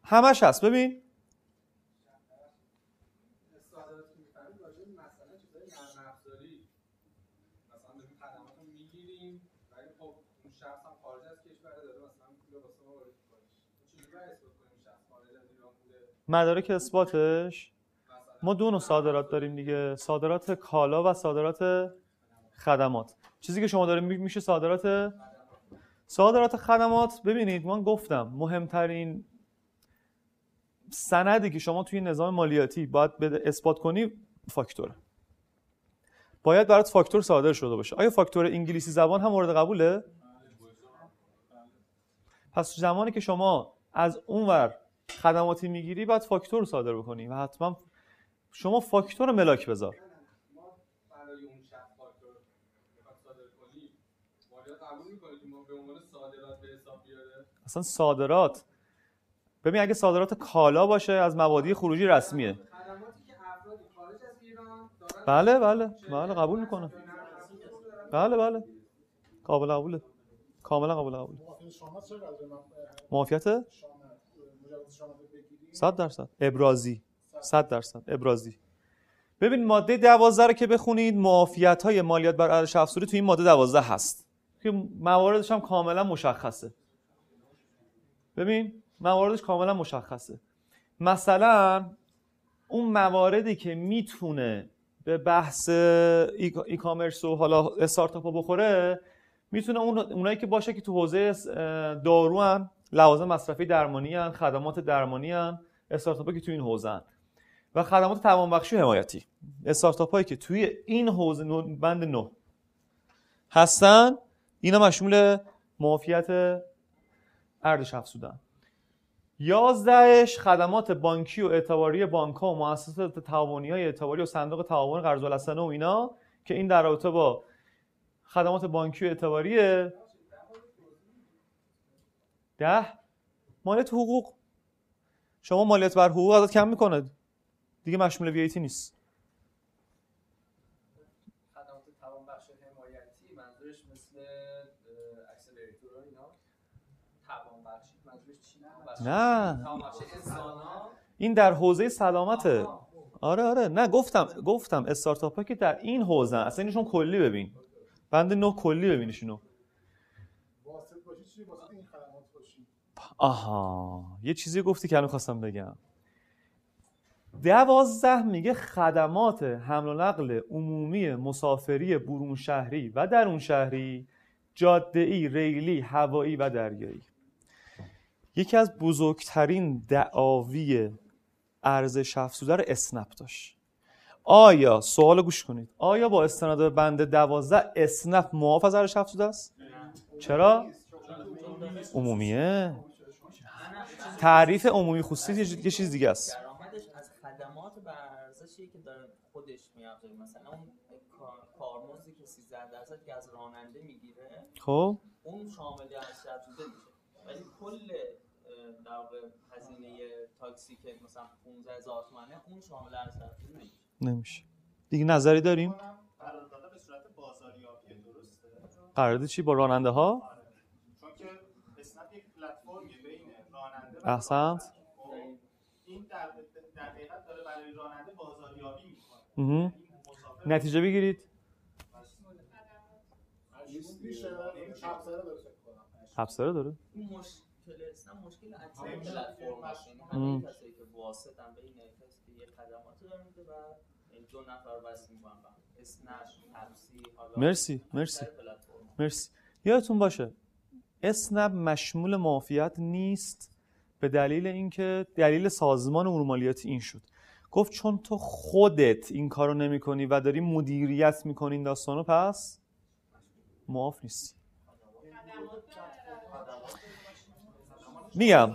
همش هست. ببین. مدارک اثباتش. ما دو نوع صادرات داریم دیگه. صادرات کالا و صادرات خدمات. چیزی که شما داریم میشه صادرات صادرات خدمات. ببینید من گفتم مهمترین سندی که شما توی نظام مالیاتی باید اثبات کنی فاکتور باید برات فاکتور صادر شده باشه. آیا فاکتور انگلیسی زبان هم مورد قبوله؟ پس زمانی که شما از اونور خدماتی می‌گیری باید فاکتور صادر بکنی و حتما شما فاکتور ملاک بذار. اصلا صادرات ببین اگه صادرات کالا باشه از مبادی خروجی رسمیه. بله بله. بله قبول می‌کنه بله بله. قابل قبوله. کاملا قابل قبوله. معافیت؟ 100 درصد. ابرازی. 100 درصد. ابرازی. ببین ماده 12 رو که بخونید معافیت های مالیات بر ارزش افزوده تو این ماده 12 هست. که مواردش هم کاملا مشخصه. ببین مواردش کاملا مشخصه. مثلا اون مواردی که می‌تونه به بحث ای, کامرس و حالا استارتاپ بخوره می‌تونه اون اونایی که باشه که تو حوزه دارو هن لوازم مصرفی درمانی هن خدمات درمانی هن استارتاپ که تو این حوزه هن. و خدمات توانبخشی و حمایتی. استارتاپ که توی این حوزه بند نو هستن اینا مشمول معافیت ارزش افزودن. یازدهش خدمات بانکی و اعتباری بانک ها و مؤسسات تعاونی های اعتباری و صندوق تعاون قرض الحسنه و اینا که این در رابطه با خدمات بانکی و اعتباریه ده مالیات حقوق. شما مالیات بر حقوق ازت کم می‌کنه. دیگه مشمول ویتی نیست. خدمات توانبخش منظورش مثل اکسلراتور اینا؟ نه؟ این در حوزه سلامته. آره آره. نه گفتم گفتم استارتاپ ها که در این حوزه اصلا اینشون کلی ببین. بند نو کلی ببینش اینو واسط باشی چی؟ واسط این خدمات باشی. آها. یه چیزی گفتی که الان خواستم بگم. دوازده میگه خدمات حمل و نقل عمومی مسافری برون شهری و درون شهری جاده ای ریلی هوایی و دریایی. یکی از بزرگترین دعاوی ارزش افزوده رو اسنپ داشت. آیا سوال گوش کنید. آیا با استناد به بند دوازده اسنپ معاف از ارزش افزوده است؟ چرا؟ عمومیه. تعریف عمومی خصوصی یه چیز- دیگه است. خدمات و ارزشی که داره خودش میافزه. مثلا اون کار- کارمزدی که 13 درصد که از راننده می‌گیره خب. اون شامل ارزش افزوده میشه. ولی کل در واقع هزینه تاکسی که مثلا 15 هزار تومنه اون شامل ارزش نمیشه. نمیشه. دیگه نظری داریم؟ قرارداد به صورت بازاریابی درسته؟ قرارداد چی با راننده ها چون که اسنپ یک پلتفرمی بین راننده و احسنت. این در در حقیقت داره برای راننده بازاریابی می‌کنه. مهم. نتیجه بگیرید. افسره داره فکر کنم. داره این مشکل اکثر پلتفرم هست. یعنی. همه کسایی که واسطن بین کسی که یه خدمات داره میده و این دو نفر وصل می‌کنن به هم. اسنپ تپسی حالا مرسی مرسی. مرسی. یادتون باشه اسنپ مشمول معافیت نیست به دلیل اینکه دلیل سازمان امور مالیاتی این شد. گفت چون تو خودت این کارو نمی‌کنی و داری مدیریت می‌کنی این داستانو پس معاف نیستی. میگم.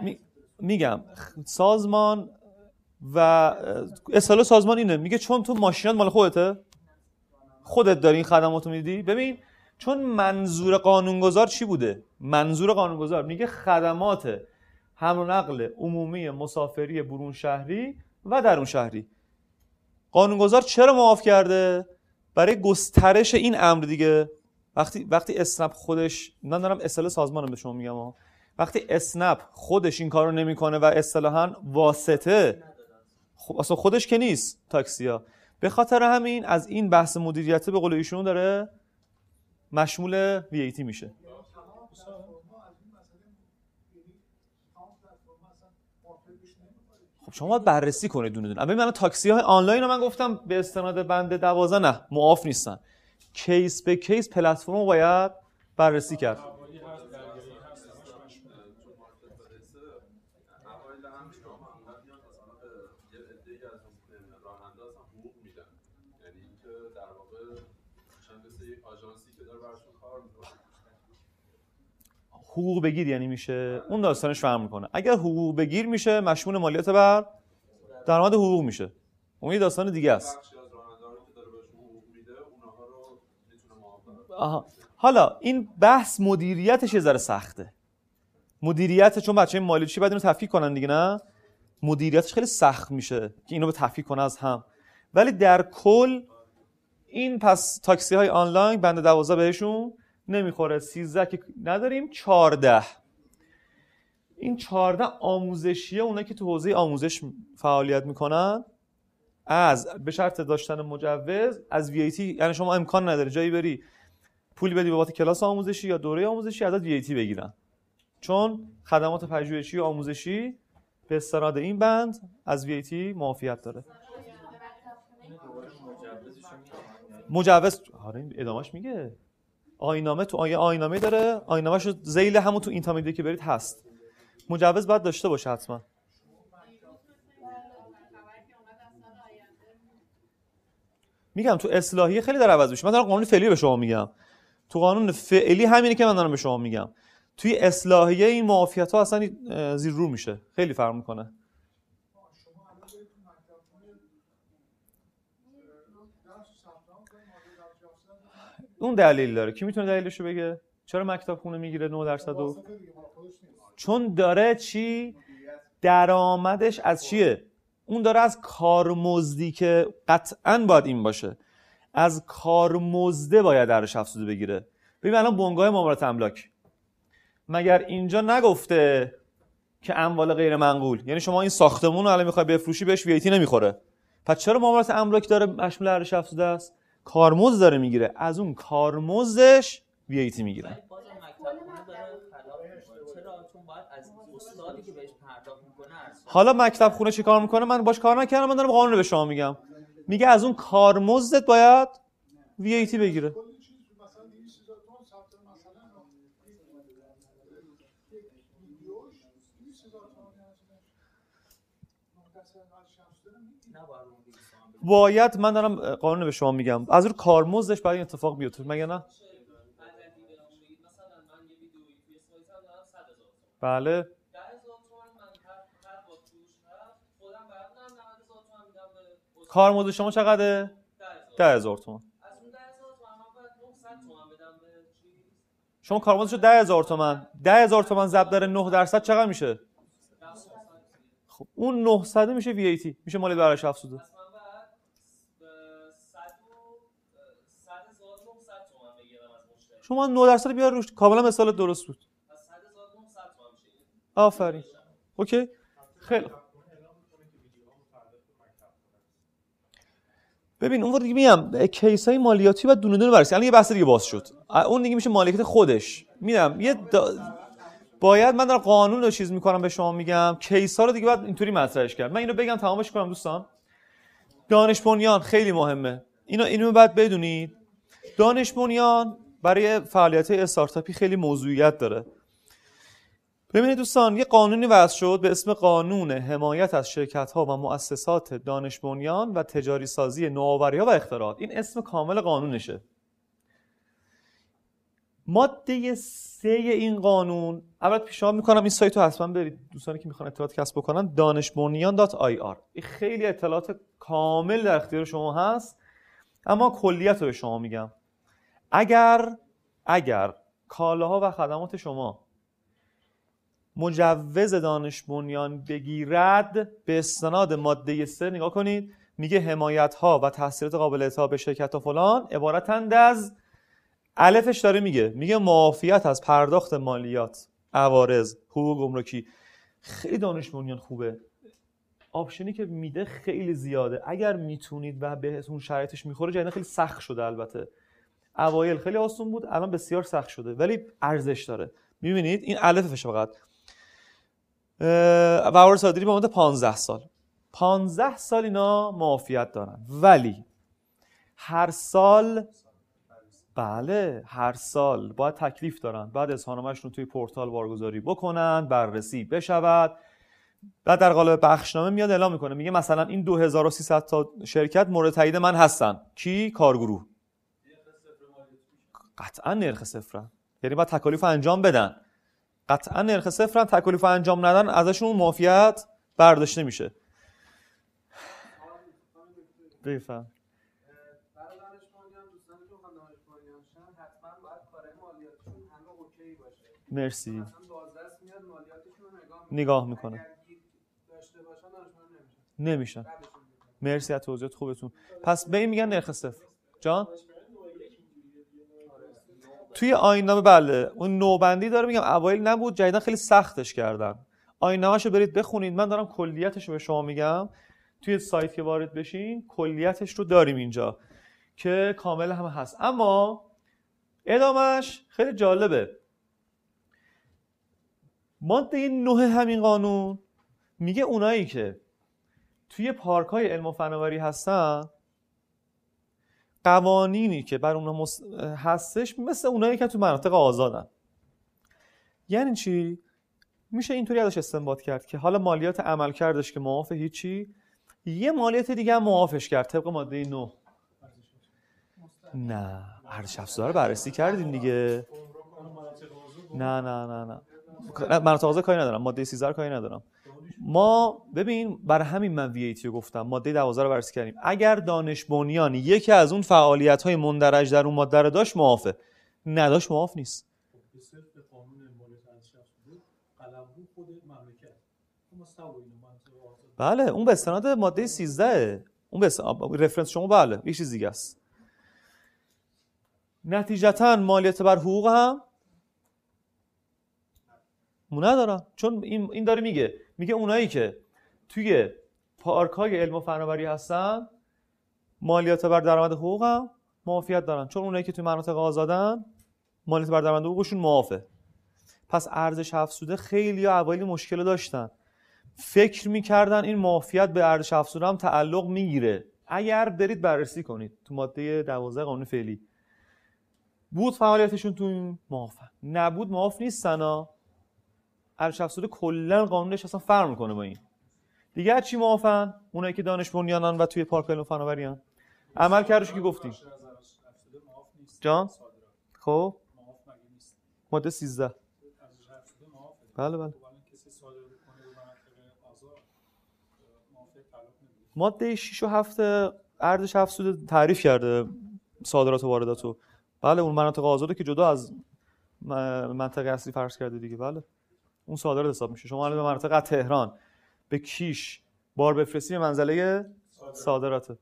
می- میگم. سازمان و اصطلاح سازمان اینه. میگه چون تو ماشینات مال خودته. خودت داری این خدمات رو میدی. ببین چون منظور قانونگذار چی بوده؟ منظور قانونگذار میگه خدمات حمل و نقل عمومی مسافری برون شهری و درون شهری. قانونگذار چرا معاف کرده؟ برای گسترش این امر دیگه. وقتی وقتی اسنپ خودش من دارم اصطلاح سازمانم به شما میگم ها. وقتی اسنپ خودش این کارو نمی‌کنه و اصطلاحا واسطه خب اصلا خودش که نیست تاکسیا. به خاطر همین از این بحث مدیریت به قول ایشون داره مشمول وی میشه روش نمی‌کنه. خب شما باید بررسی کنید دونه دونه. ببین الان تاکسی های آنلاین رو من گفتم به استناد بند 12 نه معاف نیستن. کیس به کیس پلتفرم رو باید بررسی کرد هوایی هست دریایی هست همش مشمول اوایل هم شما معمولا میان مثلا به یه عده‌ای از راننده اصلا حقوق میدن یعنی اینکه در واقع چند مثل یک آژانسی که داره براشون کار می‌کنه حقوق بگیر یعنی میشه. اون داستانش فرق می‌کنه. اگر حقوق بگیر میشه مشمول مالیات بر درآمد حقوق میشه. اون یه داستان دیگه است. آها. حالا این بحث مدیریتش یه ذره سخته. مدیریت چون بچه مالی چی باید اینو تفکیک کنن دیگه نه؟ مدیریتش خیلی سخت میشه که اینو به تفکیک کنه از هم. ولی در کل این پس تاکسی های آنلاین بند 12 بهشون نمی‌خوره. 13 که نداریم 14 این 14 آموزشیه اونایی که تو حوزه آموزش فعالیت می‌کنن. از به شرط داشتن مجوز از VAT یعنی شما امکان نداره جایی بری پولی بدی بابت کلاس آموزشی یا دوره آموزشی ازت VAT بگیرن. چون خدمات پژوهشی و آموزشی به استناد این بند از VAT معافیت داره. مجوز آره این ادامهش میگه. آینامه تو آیه آینامه داره؟ آینامهش رو زیل همون تو اینترمدیت که برید هست. مجوز باید داشته باشه حتما. میگم تو اصلاحیه خیلی داره عوض میشه. من دارم قانون فعلی به شما میگم. تو قانون فعلی همینه که من دارم به شما میگم. توی اصلاحیه این معافیت ها اصلا زیر رو میشه. خیلی فرق می‌کنه. اون دلیل داره. کی می‌تونه دلیلشو بگه؟ چرا مکتب خونه می‌گیره 9 درصد و. چون داره چی؟ درآمدش از چیه؟ اون داره از کارمزدی که قطعا باید این باشه. از کارمزده باید درش افزوده بگیره. ببین الان بنگاه معاملات املاک. مگر اینجا نگفته که اموال غیر منقول؟ یعنی شما این ساختمون رو الان می‌خوای بفروشی بهش ویتی نمی‌خوره. پس چرا معاملات املاک داره مشمول ارزش افزوده است؟ کارمزد داره می‌گیره. از اون کارمزدش ویتی می‌گیره. حالا مکتب خونه چی کار می‌کنه؟ من باش کار نکردم من دارم قانون رو به شما میگم. میگه از اون کارمزدت باید ویتی بگیره کلی چیز مثلا 200 هزار تومان ثبت مثلا یک ویدیوش 200 هزار تومان هزینه‌اش. مختصر ارزش افزوده رو می‌گیره. نباید اون دیگه سامان بده. باید من دارم قانون رو به شما میگم. از اون کارمزدش باید این اتفاق بیفته مگه نه؟ مددی بهمون بگید مثلا من یه ویدیویی توی سایتم دارم 100 هزار تومان بله. 10 هزار تومان من هر هر بار فروش رفت خودم برمی‌دارم 90 هزار تومان میدم به استاد. کارمزد شما چقدره؟ 10 هزار. ده هزار تومان. از اون 10 هزار تومان من باید 900 تومان بدم به چیز شما کارمزدشو ده هزار تومن ده هزار تومن ضرب در 9 درصد چقدر میشه؟ خب اون 900 میشه وی ای تی میشه مالی برش افزوده پس من باید اه، 100 و اه، 100 هزار 900 تومان بگیرم از مشتری شما 9 درصد بیار روش. کاملا مثال درست بود. پس 100 هزار 900 تومان میشه آفرین. اوکی. خیلی. ببین اون دیگه میگم case های مالیاتی و دونه دونه بررسی. الان یه بحث دیگه باز شد. اون دیگه میشه مالکیت خودش. میدم یه دا... باید من دارم قانون رو چیز می‌کنم به شما میگم. case ها رو دیگه باید اینطوری مطرحش کرد من اینو بگم تمامش کنم دوستان. دانش بنیان خیلی مهمه. اینو اینو باید بدونید. دانش بنیان برای فعالیت استارتاپی خیلی موضوعیت داره. ببینید دوستان یه قانونی وضع شد به اسم قانون حمایت از شرکت ها و مؤسسات دانش بنیان و تجاری سازی نوآوری ها و اختراعات. این اسم کامل قانونشه. ماده سه این قانون اول پیشنهاد می‌کنم این سایت رو حتما برید. دوستانی که می‌خوان اطلاعات کسب بکنن دانشبنیان.ir این خیلی اطلاعات کامل در اختیار شما هست اما کلیت رو به شما میگم. اگر اگر کالاها و خدمات شما مجوز دانش بنیان بگیرد به استناد ماده 3 نگاه کنید میگه حمایت ها و تحصیلات قابل اعطا به شرکت ها فلان عبارتند از الفش داره میگه میگه معافیت از پرداخت مالیات عوارض حقوق گمرکی. خیلی دانش بنیان خوبه. آپشنی که میده خیلی زیاده. اگر می‌تونید و بهتون شرایطش می‌خوره جدیدا خیلی سخت شده البته. اوایل خیلی آسون بود الان بسیار سخت شده ولی ارزش داره. می‌بینید؟ این الفش فقط. و عوارض صادری به مدت 15 سال. 15 سال اینا معافیت دارن. ولی هر سال بله هر سال باید تکلیف دارن. بعد اظهارنامه‌شون رو توی پورتال بارگذاری بکنن بررسی بشود. بعد در قالب بخشنامه میاد اعلام می‌کنه میگه مثلا این 2300 تا شرکت مورد تایید من هستن. کی؟ کارگروه. قطعا نرخ صفرن. یعنی باید تکالیف انجام بدن. قطعا نرخ صفرن تکالیف انجام ندن ازشون معافیت برداشته میشه. بفهم. مرسی. نگاه می‌کنه نمیشن. مرسی از توضیحات خوبتون. پس به این میگن نرخ صفر. جان؟ توی آیین بله اون نوبندی داره میگم اوایل نبود جدیدا خیلی سختش کردن آیین رو برید بخونید من دارم کلیتش رو به شما میگم. توی سایت که وارد بشین کلیتش رو داریم اینجا که کامل هم هست. اما ادامش خیلی جالبه. ماده نه همین قانون میگه اونایی که توی پارک های علم و فناوری هستن قوانینی که بر اونها. هستش مثل اونایی که تو مناطق آزادن. یعنی چی؟ میشه اینطوری ازش استنباط کرد که حالا مالیات عمل کردش که معاف هیچی یه مالیات دیگه هم معافش کرد طبق ماده 9 نه ارزش افزوده رو بررسی کردیم دیگه. نه نه نه نه. نه، مناطق آزاد کاری ندارم. ماده 13 رو کاری ندارم. ما ببین برای همین من وی رو گفتم. ماده 12 رو بررسی کردیم. اگر دانش بنیان یکی از اون فعالیت های مندرج در اون ماده رو داشت معافه نداشت معاف نیست. بله اون به استناد ماده 13 اون به رفرنس شما بله یه چیز دیگه است. نتیجتا مالیات بر حقوق هم ندارن. چون این, این داره میگه میگه اونایی که توی پارک های علم و فناوری هستن مالیات بر درآمد حقوق هم معافیت دارن. چون اونایی که توی مناطق آزادن مالیات بر درآمد حقوقشون معافه. پس ارزش افزوده خیلی اوایل مشکل داشتن. فکر می‌کردن این معافیت به ارزش افزوده هم تعلق می‌گیره. اگر برید بررسی کنید تو ماده 12 قانون فعلی بود فعالیتشون تو این نبود معاف نیستن ها. ارزش افزوده کلا قانونش اصلا فرق می‌کنه با این. دیگه چی معافن اونایی که دانش بنیانن و توی پارک علم فناوریان. عمل کردش که گفتیم. جان؟ خب؟ ماده 13 بله بله. ماده 6 و 7 ارزش افزوده تعریف کرده صادرات و واردات بله اون مناطق آزاده که جدا از منطقه اصلی فرض کرده دیگه. بله. اون صادرات حساب میشه. شما الان به از تهران به کیش بار بفرستی به منزله صادراته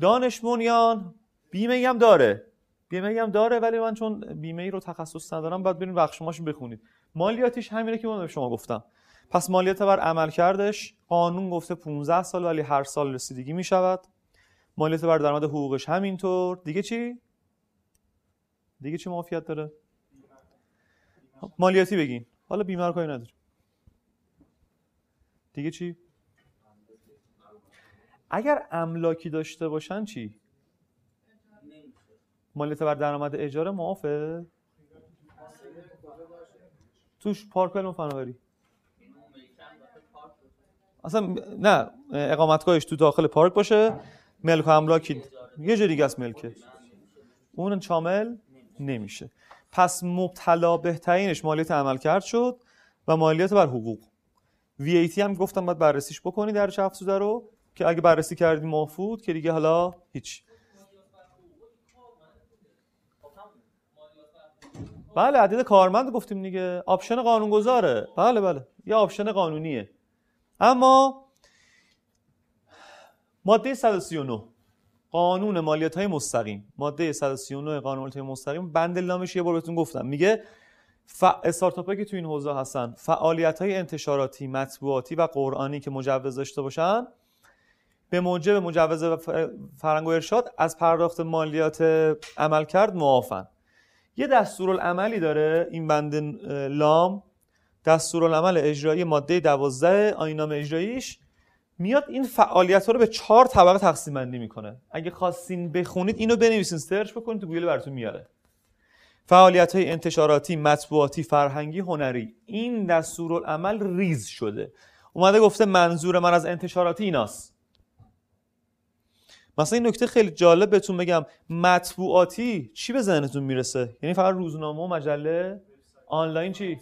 دانش بنیان بیمه ای هم داره. بیمه ای هم داره ولی من چون بیمه ای رو تخصص ندارم باید برین بخشماشو بخونید. مالیاتش همینه که من به شما گفتم. پس مالیات بر عمل کردش قانون گفته 15 سال ولی هر سال رسیدگی می شود مالیات بر درآمد حقوقش همینطور. دیگه چی؟ دیگه چی معافیت داره؟ مالیاتی بگین. حالا بیمه رو کاری نداره دیگه چی؟ اگر املاکی داشته باشن چی؟ مالیات بر درآمد اجاره معافه؟ توش پارک علم فناوری. اصلا نه اقامتگاهش تو داخل پارک باشه. ملک و املاکی یه جا دیگه است ملکه. اون شامل نمیشه. پس مبتلا به‌ترینش مالیات عملکرد شد و مالیات بر حقوق. VAT هم گفتم باید بررسیش بکنی ارزش افزوده رو که اگه بررسی کردی معاف بود که دیگه حالا هیچ. بله عدد کارمند گفتیم دیگه. option قانونگذاره. بله بله. یه option قانونیه. اما ماده 139 قانون مالیات های مستقیم ماده 139 قانون مالیات های مستقیم بند نامش یه بار بهتون گفتم. میگه ف... استارتاپ که تو این حوزه هستن فعالیت های انتشاراتی مطبوعاتی و قرآنی که مجوز داشته باشن به موجب مجوز و ف- فرهنگ و ارشاد از پرداخت مالیات عمل کرد معافن. یه دستورالعملی داره این بند لام. دستورالعمل اجرایی ماده 12 آیین‌نامه اجراییش. میاد این فعالیت ها رو به چهار طبقه تقسیم بندی می‌کنه. اگه خواستین بخونید اینو بنویسین search بکنید تو گوگل براتون میاره. فعالیت های انتشاراتی مطبوعاتی فرهنگی هنری. این دستورالعمل ریز شده. اومده گفته منظور من از انتشاراتی ایناست. مثلا این نکته خیلی جالب بهتون بگم. مطبوعاتی چی به ذهنتون می‌رسه؟ یعنی فقط روزنامه و مجله؟ آنلاین چی؟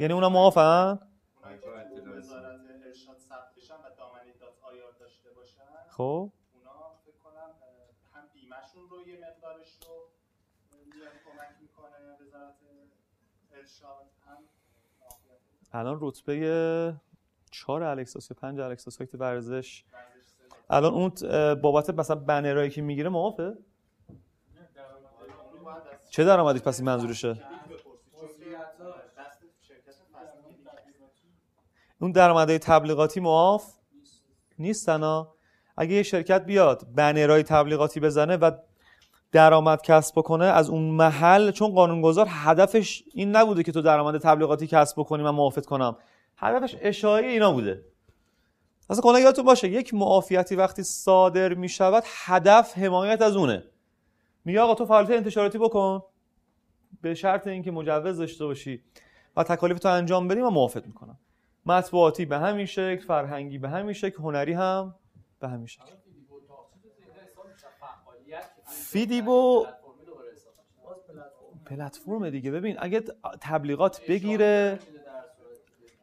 یعنی اونا معافن وزارت ارشاد ثبت بشن و دامنه دات آیار داشته باشن خب؟ اونا فکر کنم اه، هم بیمهشون رو یه مقدارش رو میاد کمک می‌کنه وزارت ارشاد هم الان رتبه 4 الکساس یا 5 الکساس سایت ورزش. الان اون بابت مثلا بنرایی که می‌گیره معافه؟ چه درآمدی؟ پس این منظورشه. اون درآمدهای تبلیغاتی معاف؟ نیستن ها؟ اگه یه شرکت بیاد بنرهای تبلیغاتی بزنه و درآمد کسب بکنه از اون محل چون قانونگذار هدفش این نبوده که تو درآمد تبلیغاتی کسب بکنی من موافقت کنم. هدفش اشاعه اینا بوده. اصلا کلا یادتون باشه یک معافیتی وقتی صادر می شود هدف حمایت از اونه. میگه آقا تو فعالیت انتشاراتی بکن. به شرط اینکه مجوز داشته باشی و تکالیف تو انجام بدی من موافقت می‌کنم. مطبوعاتی به همین شکل فرهنگی به همین شکل هنری هم به همین شکل. فیدیبو پلتفرم دیگه. ببین اگه تبلیغات بگیره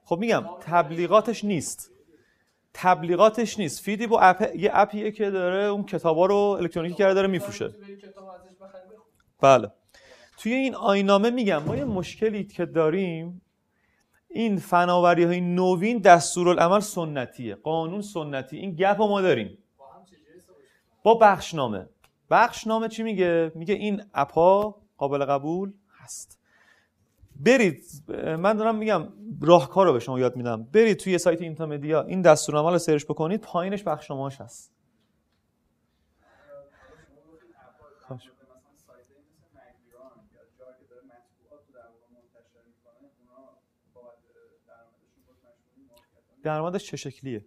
خب میگم تبلیغاتش نیست. تبلیغاتش نیست. فیدیبو اپ یه اپیه که داره اون کتابا رو الکترونیکی کرده داره میفروشه. بله. توی این آیین‌نامه میگم ما یه مشکلی که داریم این فناوری های نوین دستورالعمل سنتیه قانون سنتی. این gap ما داریم. با بخشنامه. بخشنامه چی میگه؟ میگه این app ا قابل قبول هست. برید من دارم میگم راهکار رو به شما یاد میدم. برید توی سایت اینترمدیا این دستورالعمل رو search بکنید پایینش بخشنامه‌اش هست مثلا سایت مثل مگیران یا جایی که داره مطبوعات رو در واقع منتشر می‌کنه اونا بابت درآمدشون باز مشمولی موقعیت درآمدش چه شکلیه؟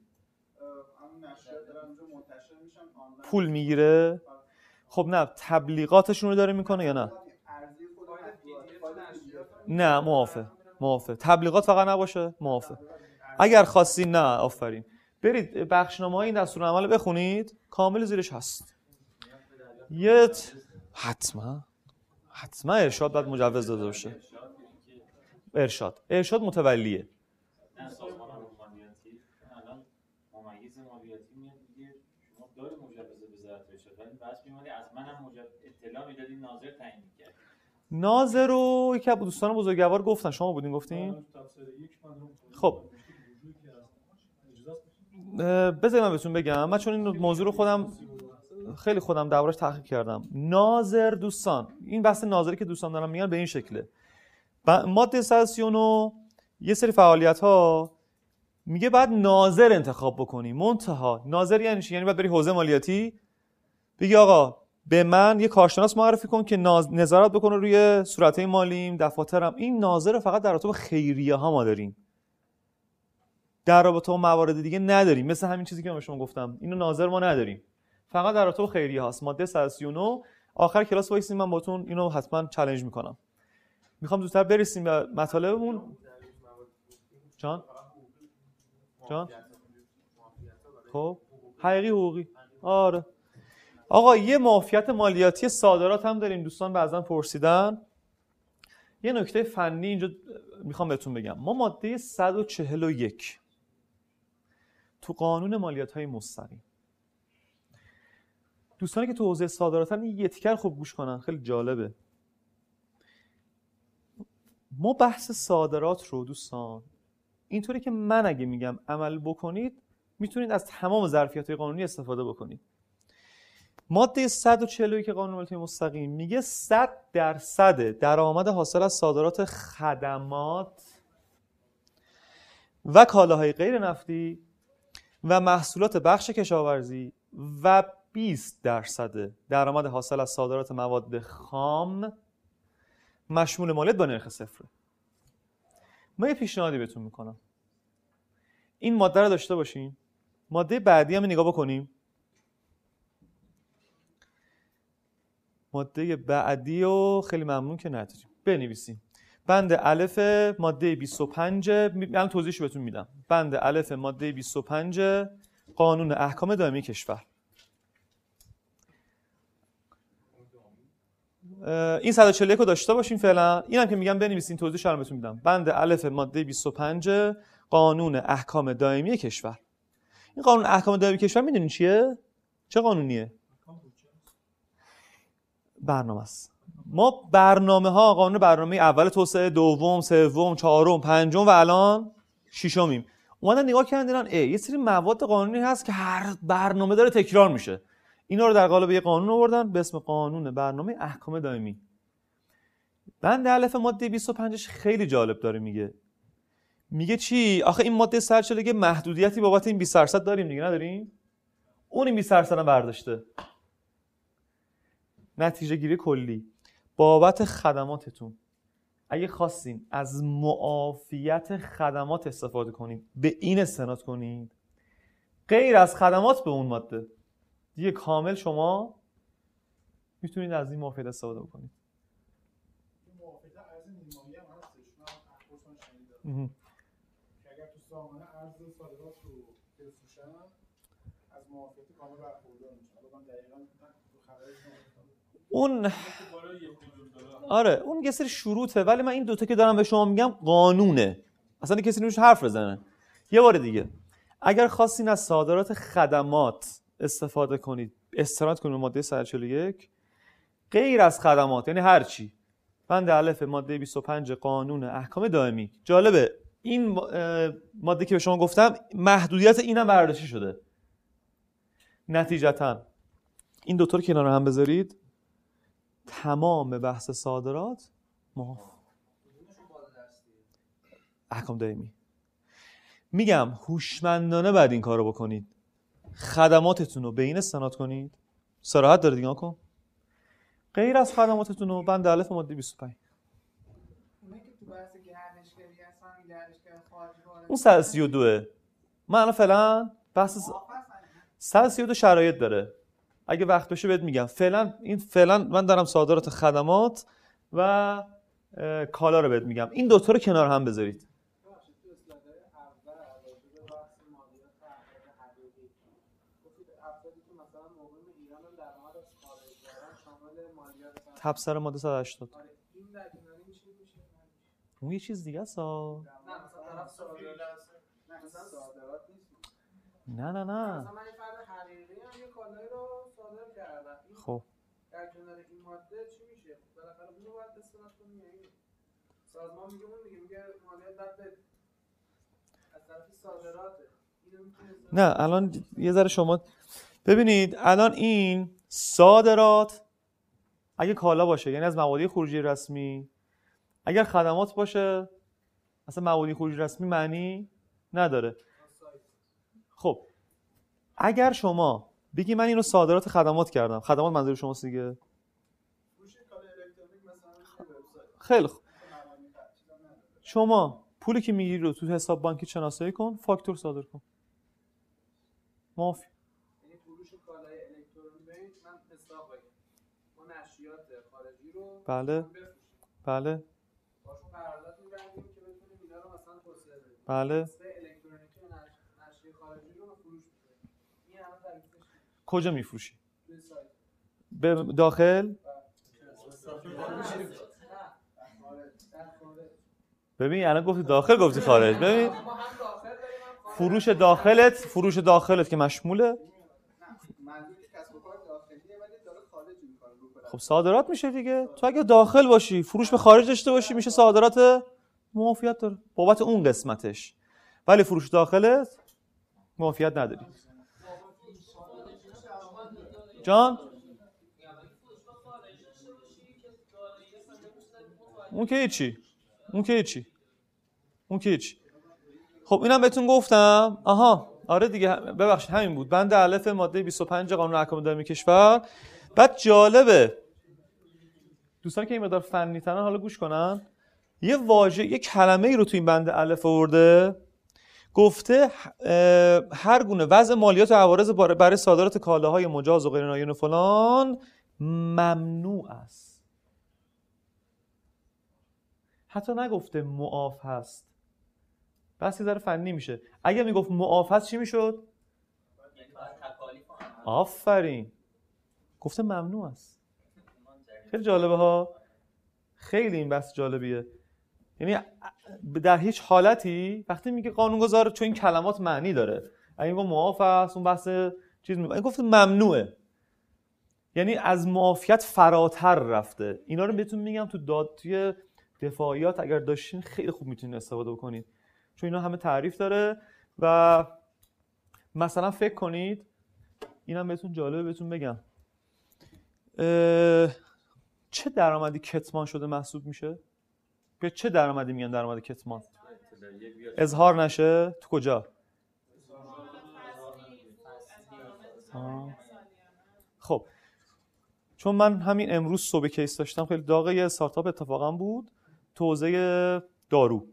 پول می‌گیره؟ خب نه تبلیغاتشون رو داره می‌کنه یا نه؟ نه موافق موافق تبلیغات فقط نباشه موافق اگر خواستی نه آفرین. برید بخشنامه های این دستور عمل بخونید. کامل زیرش هست. یه ت- حتما. حتما ارشاد باید مجوز داده باشه. ارشاد. ارشاد متولیه نه سازمان مالیاتی الان ممیز مالیاتی میاد میگه شما داری مجوز وزارت ارشاد ولی بس میمونی از منم اطلاع می‌دادی ناظر تعیین می‌کرد. ناظر رو یکی از دوستان بزرگوار گفتن. شما بودین؟ گفتین؟ خب. اه، بذارید من بهتون بگم. من چون این موضوع رو خودم خیلی خودم دربارش تحقیق کردم. ناظر دوستان. این بحث ناظری که دوستان دارم میگن به این شکله. ب- ماده 139 یه سری فعالیت ها میگه بعد ناظر انتخاب بکنی. منتها. ناظر یعنی چی؟ یعنی باید بری حوزه مالیاتی. بگی آقا به من یه کارشناس معرفی کن که ناز... نظارت بکنه روی صورتهای مالیم دفاترم. این ناظر فقط در رابطه با خیریه ها ما داریم. در رابطه با موارد دیگه نداریم. مثل همین چیزی که من به شما گفتم. اینو ناظر ما نداریم. فقط در رابطه با خیریه هاست. ماده 139 آخر کلاس وایسین من باتون اینو حتما چالش می‌کنم. می‌خوام زودتر برسیم به مطالبمون. جان؟ جان؟ خب. حقیقی حقوقی. آره. آقا یه معافیت مالیاتی صادرات هم داریم دوستان بعضا پرسیدن. یه نکته فنی اینجا می‌خوام بهتون بگم. ما ماده 141 تو قانون مالیات های مستقیم. دوستانی که تو حوزه صادراتن یه تیکر خوب گوش کنن خیلی جالبه. ما بحث صادرات رو دوستان اینطوری که من اگه میگم عمل بکنید می‌تونید از تمام ظرفیت قانونی استفاده بکنید. ماده 141 قانون مالیات مستقیم میگه 100 درصد درآمد حاصل از صادرات خدمات و کالاهای غیر نفتی و محصولات بخش کشاورزی و 20 درصد درآمد حاصل از صادرات مواد خام مشمول مالیات با نرخ صفره من یه پیشنهادی بهتون می‌کنم. این ماده رو داشته باشین. ماده بعدی هم نگاه بکنیم. ماده بعدی و خیلی ممنون که نداریم بنویسیم. بند الف ماده 25 می- الان توضیحش بهتون میدم. بند الف ماده 25 قانون احکام دائمی کشور. این 141 رو داشته باشین فعلا. اینم که میگم بنویسین توضیحش رو بهتون میدم. بند الف ماده 25 قانون احکام دائمی کشور. این قانون احکام دائمی کشور می‌دونین چیه؟ چه قانونیه؟ برنامه است. ما برنامه ها قانون برنامه اول توسعه دوم سوم چهارم پنجم و الان ششمیم. اومدن نگاه کردن دیدن ای یه سری مواد قانونی هست که هر برنامه داره تکرار میشه. اینا رو در قالب یه قانون آوردن به اسم قانون برنامه احکام دائمی. بند الف ماده 25 خیلی جالب داره میگه. میگه چی؟ آخه این ماده سرچه محدودیتی بابت این 20 درصد داریم دیگه نداریم؟ اون این 20 درصد برداشته. نتیجه گیری کلی. بابت خدماتتون. اگه خواستین از معافیت خدمات استفاده کنید به این استناد کنید غیر از خدمات به اون ماده. دیگه کامل شما می‌تونید از این معافیت استفاده بکنید از موافقت کامل برخوردار من دقیقا تو خبرش نمی‌دونم. اون آره اون یه سری شروطه ولی من این دوتا که دارم به شما میگم قانونه. اصلا کسی روش حرف بزنه. یه بار دیگه. اگر خواستین از صادرات خدمات استفاده کنید استناد کنید ماده 141 غیر از خدمات یعنی هر چی. بند الف ماده 25 قانون احکام دائمی. جالبه. این ماده که به شما گفتم محدودیت اینم برداشته شده. نتیجتا. این دوتا رو کنار هم بذارید. تمام بحث صادرات معاف احکام دائمی میگم هوشمندانه بعد این کارو بکنید. خدماتتون رو به این استناد کنید. صراحت داره دیگه کن غیر از خدماتتون رو بند الف ماده 25 اونایی که تو بحث گردشگری هستن گردشگر خارجی وارد اون 132 من الان فعلا بحث س- 132 شرایط داره. اگه وقت بشه بهت میگم. فعلا این فعلا من دارم صادرات خدمات و کالا رو بهت میگم. این دوتا رو کنار هم بذارید. تبصره ماده 180 آره اون یه چیز دیگه است. نه نه نه مثلا من یه فرد حقیقی هم یه کالایی رو صادر کردم این خب در کنار این ماده چی میشه بالاخره اون رو باید استناد کنی یا اینو؟ سازمان میگه اون دیگه میگه مالیات بدی. از طرف صادراته نه الان یه ذره شما ببینید الان این صادرات اگه کالا باشه یعنی از مبادی خروجی رسمی اگر خدمات باشه اصلا مبادی خروجی رسمی معنی نداره خب اگر شما بگی من اینو صادرات خدمات کردم. خدمات منظور شماست دیگه؟ خیلی خوب. شما پولی که می‌گیری رو تو حساب بانکی شناسایی کن فاکتور صادر کن. معافی. یعنی فروش کالای الکترونیکی من حساب بگم ما نشریات خارجی رو بله. بفروشیم بله باشون قرارداد می‌بندیم که بتونیم اینا رو مثلا توسعه بدیم بله نسخه الکترونیکی نش- نشریه خارجی رو فروش می‌کنیم این الان تکلیفش چیه؟ کجا میفروشی؟ به داخل؟ ببین الان گفتی داخل گفتی خارج. ببین فروش داخلت فروش داخلت که مشموله. خب صادرات میشه دیگه. تو اگه داخل باشی فروش به خارج داشته باشی میشه صادرات معافیت داره. بابت اون قسمتش. ولی فروش داخلت معافیت نداری. جان؟ اون که هیچی. اون که هیچی. اون که هیچی. خب اینم بهتون گفتم. آها. آره دیگه ببخشید همین بود. بند الف ماده 25 قانون احکام دائمی کشور. بعد جالبه. دوستان که این مقدار فنی ترن حالا گوش کنن. یه واژه یه کلمه ای رو تو این بند الف آورده. گفته هر گونه وضع مالیات و عوارض برای صادرات کالاهای مجاز و غیر و فلان ممنوع است. حتی نگفته معاف هست. بس یه فنی میشه. اگه می‌گفت معاف هست چی می‌شد؟ آفرین. گفته ممنوع است. خیلی جالبه ها. خیلی این بحث جالبیه. یعنی در هیچ حالتی وقتی میگه قانونگذار چون این کلمات معنی داره. اگه میگه معاف است اون بحث چیز می گفته ممنوعه. یعنی از معافیت فراتر رفته. اینا رو بهتون میگم تو داد توی دفاعیات اگر داشتین خیلی خوب می‌تونید استفاده بکنید چون اینا همه تعریف داره و مثلا فکر کنید اینم بهتون جالبه بهتون بگم. چه درآمدی کتمان شده محسوب میشه؟ به چه درآمدی میگن درآمد کتمان؟ اظهار نشه؟ تو کجا؟ آه. خب. چون من همین امروز صبح case داشتم خیلی داغه یه استارتاپ اتفاقا بود. تو حوزه دارو.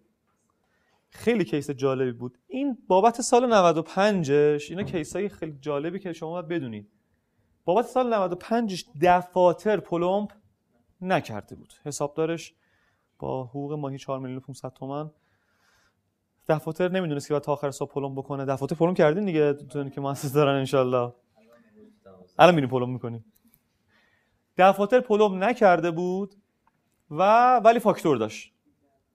خیلی case جالبی بود. این بابت سال 95ش اینا case های خیلی جالبی که شما باید بدونید. بابت سال 95ش دفاتر پلمپ نکرده بود. حسابدارش با حقوق ماهی 4 میلیون و 500 تومن. دفاتر نمی‌دونست که باید تا آخر سال پلم بکنه. دفاتر پلم کردین دیگه تو که مؤسسه دارن انشالله. الان میریم پلم می‌کنیم. دفاتر پلم نکرده بود و ولی فاکتور داشت.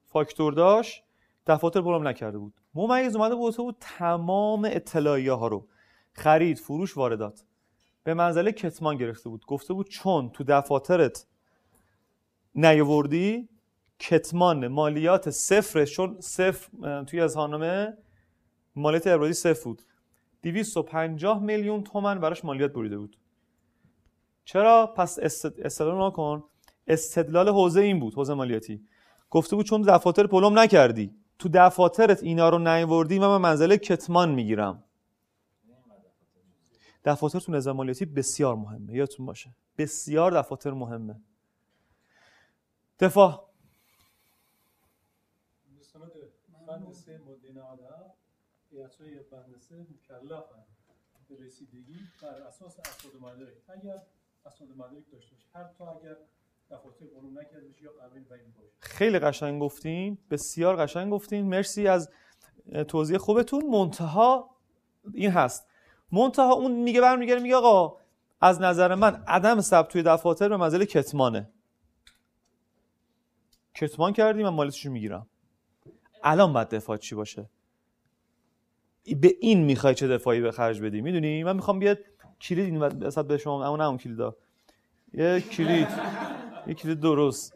فاکتور داشت دفاتر پلم نکرده بود. ممیز اومده بود بود تمام اطلاعیه ها رو. خرید فروش واردات. به منزله کتمان گرفته بود. گفته بود چون تو دفاترت نیاوردی کتمان مالیات صفر چون صفر توی اظهارنامه مالیات ابرازی صفر بود. 250 میلیون تومن براش مالیات بریده بود. چرا؟ پس است- استدلال نکن. استدلال حوزه این بود حوزه مالیاتی. گفته بود چون دفاتر پلم نکردی تو دفاترت اینا رو نیوردی من منزله کتمان می‌گیرم. دفاتر تو نظام مالیاتی بسیار مهمه یادتون باشه. بسیار دفاتر مهمه. دفاع مستند بند سه ماده 97 ایتهای بند سه مکلفن به رسیدگی بر اساس اسناد مدرک اگر اسناد مدرک داشته باشه حتی اگر دفاتر قانون نکرده باشه یا قبیل و این باشه. خیلی قشنگ گفتین بسیار قشنگ گفتین. مرسی از توضیح خوبتون. منتها این هست. منتها اون میگه برمیگره میگه آقا از نظر من عدم ثبت توی دفاتر به منزله کتمانه. کتمان کردیم من مالیاتش رو می‌گیرم. الان باید دفاع چی باشه؟ به این می‌خوای چه دفاعی به خرج بدی؟ می‌دونی؟ من می‌خوام بیاد کلید این وسط به شما اما نه اون کلیدا. یه کلید. یه کلید درست.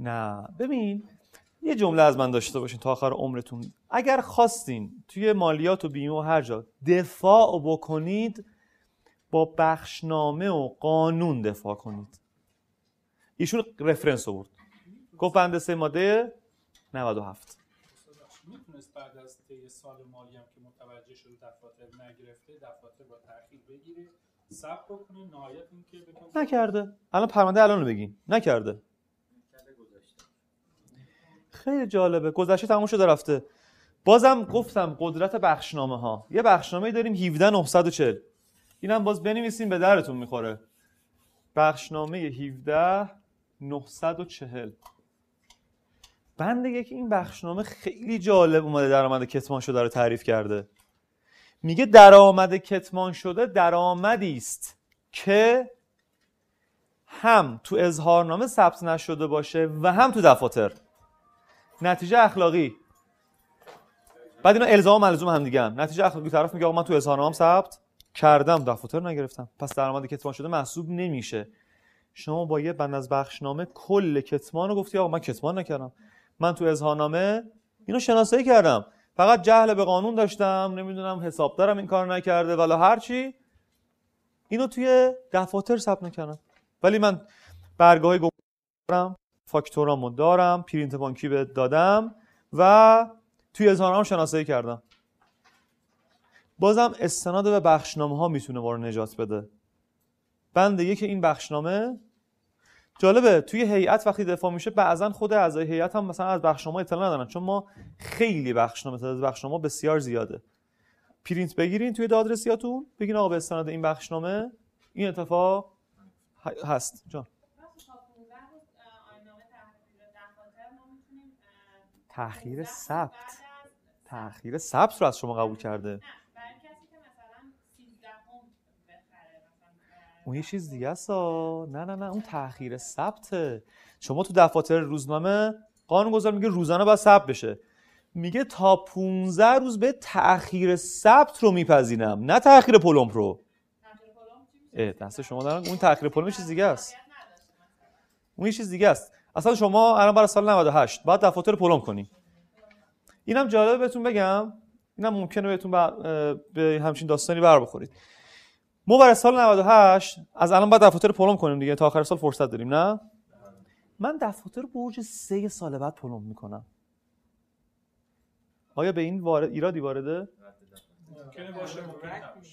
نه. ببین یه جمله از من داشته باشین تا آخر عمرتون. اگر خواستین توی مالیات و بیمه و هر جا دفاع بکنید با بخشنامه و قانون دفاع کنید. ایشون رفرنس آورد. گفت بنده سه ماده 97 می‌تونست بعد از طی سال مالی هم که متوجه شده دفاتر نگرفته دفاتر با تاخیر بگیره ثبت بکنه نهایت اینکه بتونه نکرده. الان پرونده الان رو بگین. نکرده. خیلی جالبه. گذشته تموم شده رفته. بازم گفتم قدرت بخشنامه ها یه بخشنامه داریم 17 940 اینم باز بنویسیم به درتون می‌خوره. بخشنامه 17 940 بند یک این بخشنامه خیلی جالب اومده درآمد کتمان شده رو تعریف کرده. میگه درآمد کتمان شده درآمدی است که هم تو اظهارنامه ثبت نشده باشه و هم تو دفاتر. نتیجه اخلاقی. بعد اینا الزام ملزوم هم دیگه هم. نتیجه اخلاقی طرف میگه آقا من تو اظهارنامه ثبت کردم دفاتر نگرفتم. پس درآمد کتمان شده محسوب نمیشه. شما با یه بند از بخشنامه کل کتمان رو گفتی آقا من کتمان نکردم. من تو اظهارنامه اینو شناسایی کردم. فقط جهل به قانون داشتم نمی‌دونم حسابدارم این کار نکرده ولی هر چی اینو توی دفاتر ثبت نکردم. ولی من برگاه دارم فاکتورامو دارم پرینت بانکی به دادم و توی اظهارنامه شناسایی کردم. بازم استناد به بخشنامه ها می‌تونه ما رو نجات بده. بند یک این بخشنامه جالبه توی هیئت وقتی دفاع میشه بعضا خود اعضای هیئت هم مثلا از بخشنامه اطلاع ندارن چون ما خیلی بخشنامه تعداد بخشنامه بسیار زیاده. پرینت بگیرین توی دادرسیاتون بگین آقا به استناد این بخشنامه این اتفاق هست. جان. تأخیر ثبت. تأخیر ثبت رو از شما قبول کرده. اون یه چیز دیگه است. نه نه نه اون تأخیر ثبته شما تو دفاتر روزنامه قانون گذار میگه روزانه باید ثبت بشه. میگه تا 15 روز به تأخیر ثبت رو میپذیرم نه تأخیر پلمپ رو دست شما دارن اون تأخیر پلمپ چیز دیگه است. اون یه چیز دیگه است. اصلا شما الان برای سال 98 باید دفاتر پلمپ کنی. اینم جالبه بهتون بگم. اینم ممکنه بهتون بر- به همچین داستانی بر بخورید. ما برای سال 98 از الان باید دفاتر پلم کنیم دیگه. تا آخر سال فرصت داریم نه؟ من دفاتر برج سه سال بعد پلم می‌کنم. آیا به این وارد ایرادی وارده؟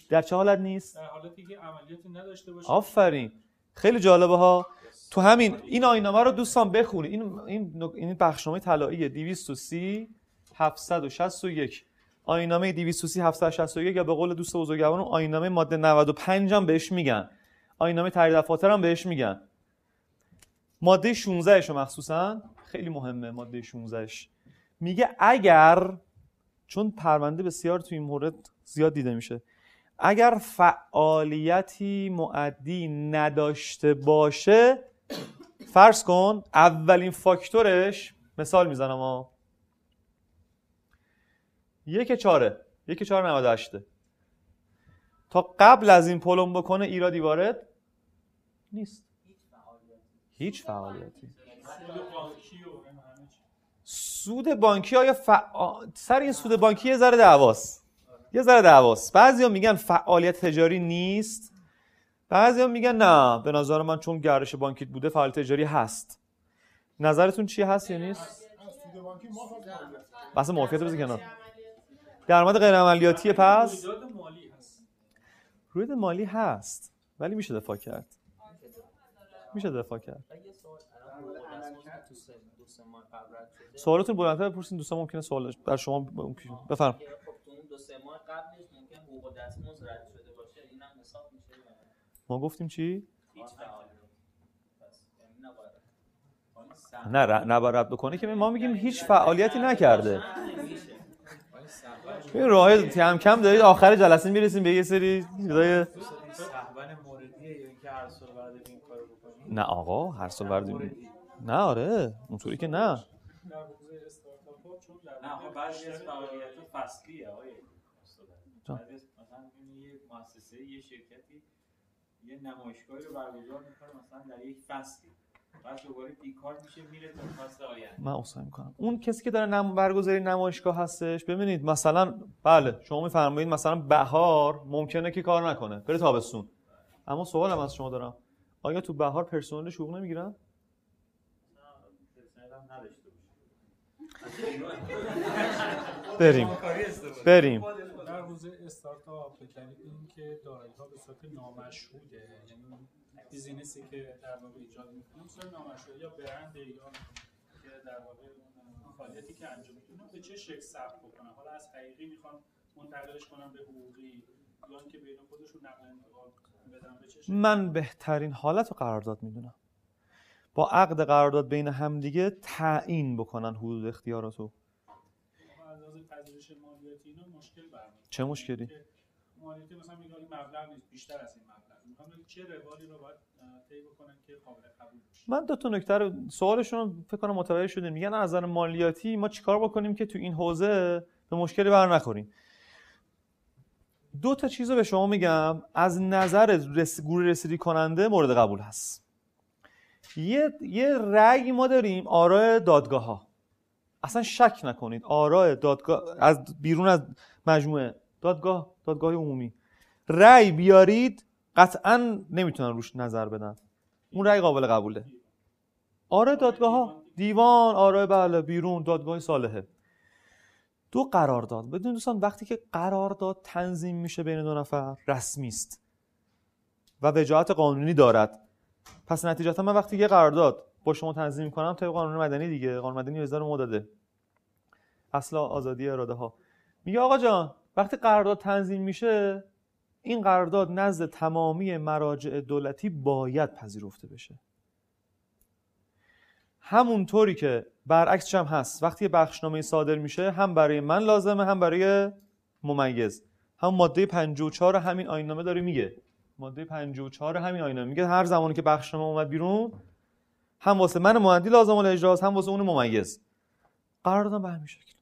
در چه حالت نیست؟ در حالتی که عملیاتی نداشته باشه. آفرین. خیلی جالبه ها. تو همین این آینامه رو دوستان بخونید. این این این بخشنامه طلایی 230 761 آینامه 230 761 یا به قول دوست بزرگوارم آینامه ماده 95 هم بهش میگن. آینامه تحریر دفاتر هم بهش میگن. ماده 16 شو مخصوصا خیلی مهمه ماده 16 ش میگه اگر چون پرونده بسیار تو این مورد زیاد دیده میشه اگر فعالیتی معدی نداشته باشه فرض کن اولین فاکتورش مثال می‌زنم ها یک چاره یک چهار 98 تا قبل از این پلم بکنه ایرادی وارد نیست. هیچ فعالیتی. سود بانکی آیا فعا... سر این سود بانکی یه ذره دعواست. یه ذره دعواست. بعضیا میگن فعالیت تجاری نیست. بعضیا میگن نه به نظر من چون گردش بانکی بوده فعالیت تجاری هست. نظرتون چی هست یا نیست؟ سود بانکی ما. بحث بذار کنار. درآمد غیر عملیاتی پس؟ رویداد مالی هست. روید مالی هست ولی میشه دفاع کرد. میشه دفاع کرد. و یه سوال الان حقوق دستمزد تو سه دو سه ماه قبل رد شده. سوالتون بلندتر بپرسین دوستان ممکنه سوال در شما بفرم. که خب تو اون دو سه ماه قبلش ممکن حقوق دستمزد رد شده باشه. اینم حساب میشه. نه؟ ما گفتیم چی؟ یعنی نه نباید رد بکنه که ما میگیم هیچ فعالیتی نکرده. این راه کم کم دارید آخر جلسه می‌رسیم به یه سری چیزای نه آقا هر سال بردیم نه آره اونطوری که نه. نه آخه بعضی از فعالیت فصلیه آقای استاد مثلا یه مؤسسه یه شرکتی یه نمایشگاهی رو برگزار می‌کنه مثلا در یک فصلی. بعد دوباره بیکار میشه میره تا فصل آینده. من اصلا می‌کنم. اون کسی که داره نم برگزاری نمایشگاه هستش ببینید مثلا بله شما میفرمایید مثلا بهار ممکنه که کار نکنه بره تابستون. اما سوالم از شما دارم آیا تو بهار پرسنل حقوق نمی‌گیرن؟ بریم. بریم. در حوزه استارتاپ که دارایی ها به صورت نامشهوده یعنی بیزینسی که در واقع ایجاد می‌کنه به صورت نامشهود یا برند یا که در واقع اون فعالیتی که انجام میدن به چه شکل ثبت بکنن حالا از حقیقی می‌خوان منتقلش کنن به حقوقی یا اینکه بین خودشون نقل انتقال بدن به چه شکل؟ من بهترین حالت رو قرارداد می‌دونم. با عقد قرارداد بین همدیگه تعیین بکنن حدود اختیاراتو پذیرش مالیاتی اینا مشکل برمیاد چه مشکلی؟ مالیاتی مثلا میگه مبلغ نیست بیشتر از این مبلغ. من دو تا نکته رو سوالشون فکر کنم متوجه شدیم میگن از نظر مالیاتی ما چیکار بکنیم که تو این حوزه به مشکلی بر نخوریم؟ دو تا چیز به شما میگم. از نظر رس... گروه رسیدگی کننده مورد قبول هست. یه یه رأی ما داریم آراء دادگاه ها اصلا شک نکنید. آراء دادگاه از بیرون از مجموعه دادگاه دادگاه عمومی. رأی بیارید. قطعا نمی‌تونن روش نظر بدن. اون رأی قابل قبوله. آره دادگاه ها دیوان آره بله بیرون دادگاه صالحه دو قرارداد. بدون دوستان وقتی که قرارداد تنظیم میشه بین دو نفر رسمی است. و وجاهت قانونی دارد. پس نتیجتا من وقتی یه قرارداد با شما تنظیم می‌کنم طبق قانون مدنی دیگه. قانون مدنی 2000 ما داده اصل آزادی اراده ها میگه آقا جان وقتی قرارداد تنظیم میشه این قرارداد نزد تمامی مراجع دولتی باید پذیرفته بشه. همونطوری که برعکسش هم هست. وقتی بخشنامه صادر میشه هم برای من لازمه هم برای ممیز. هم ماده 54 همین آییننامه داره میگه. ماده 54 همین آییننامه میگه. هر زمانی که بخشنامه اومد بیرون هم واسه من مهندی لازم الاجراست هم واسه اون ممیز. قراردادم به همین شکل.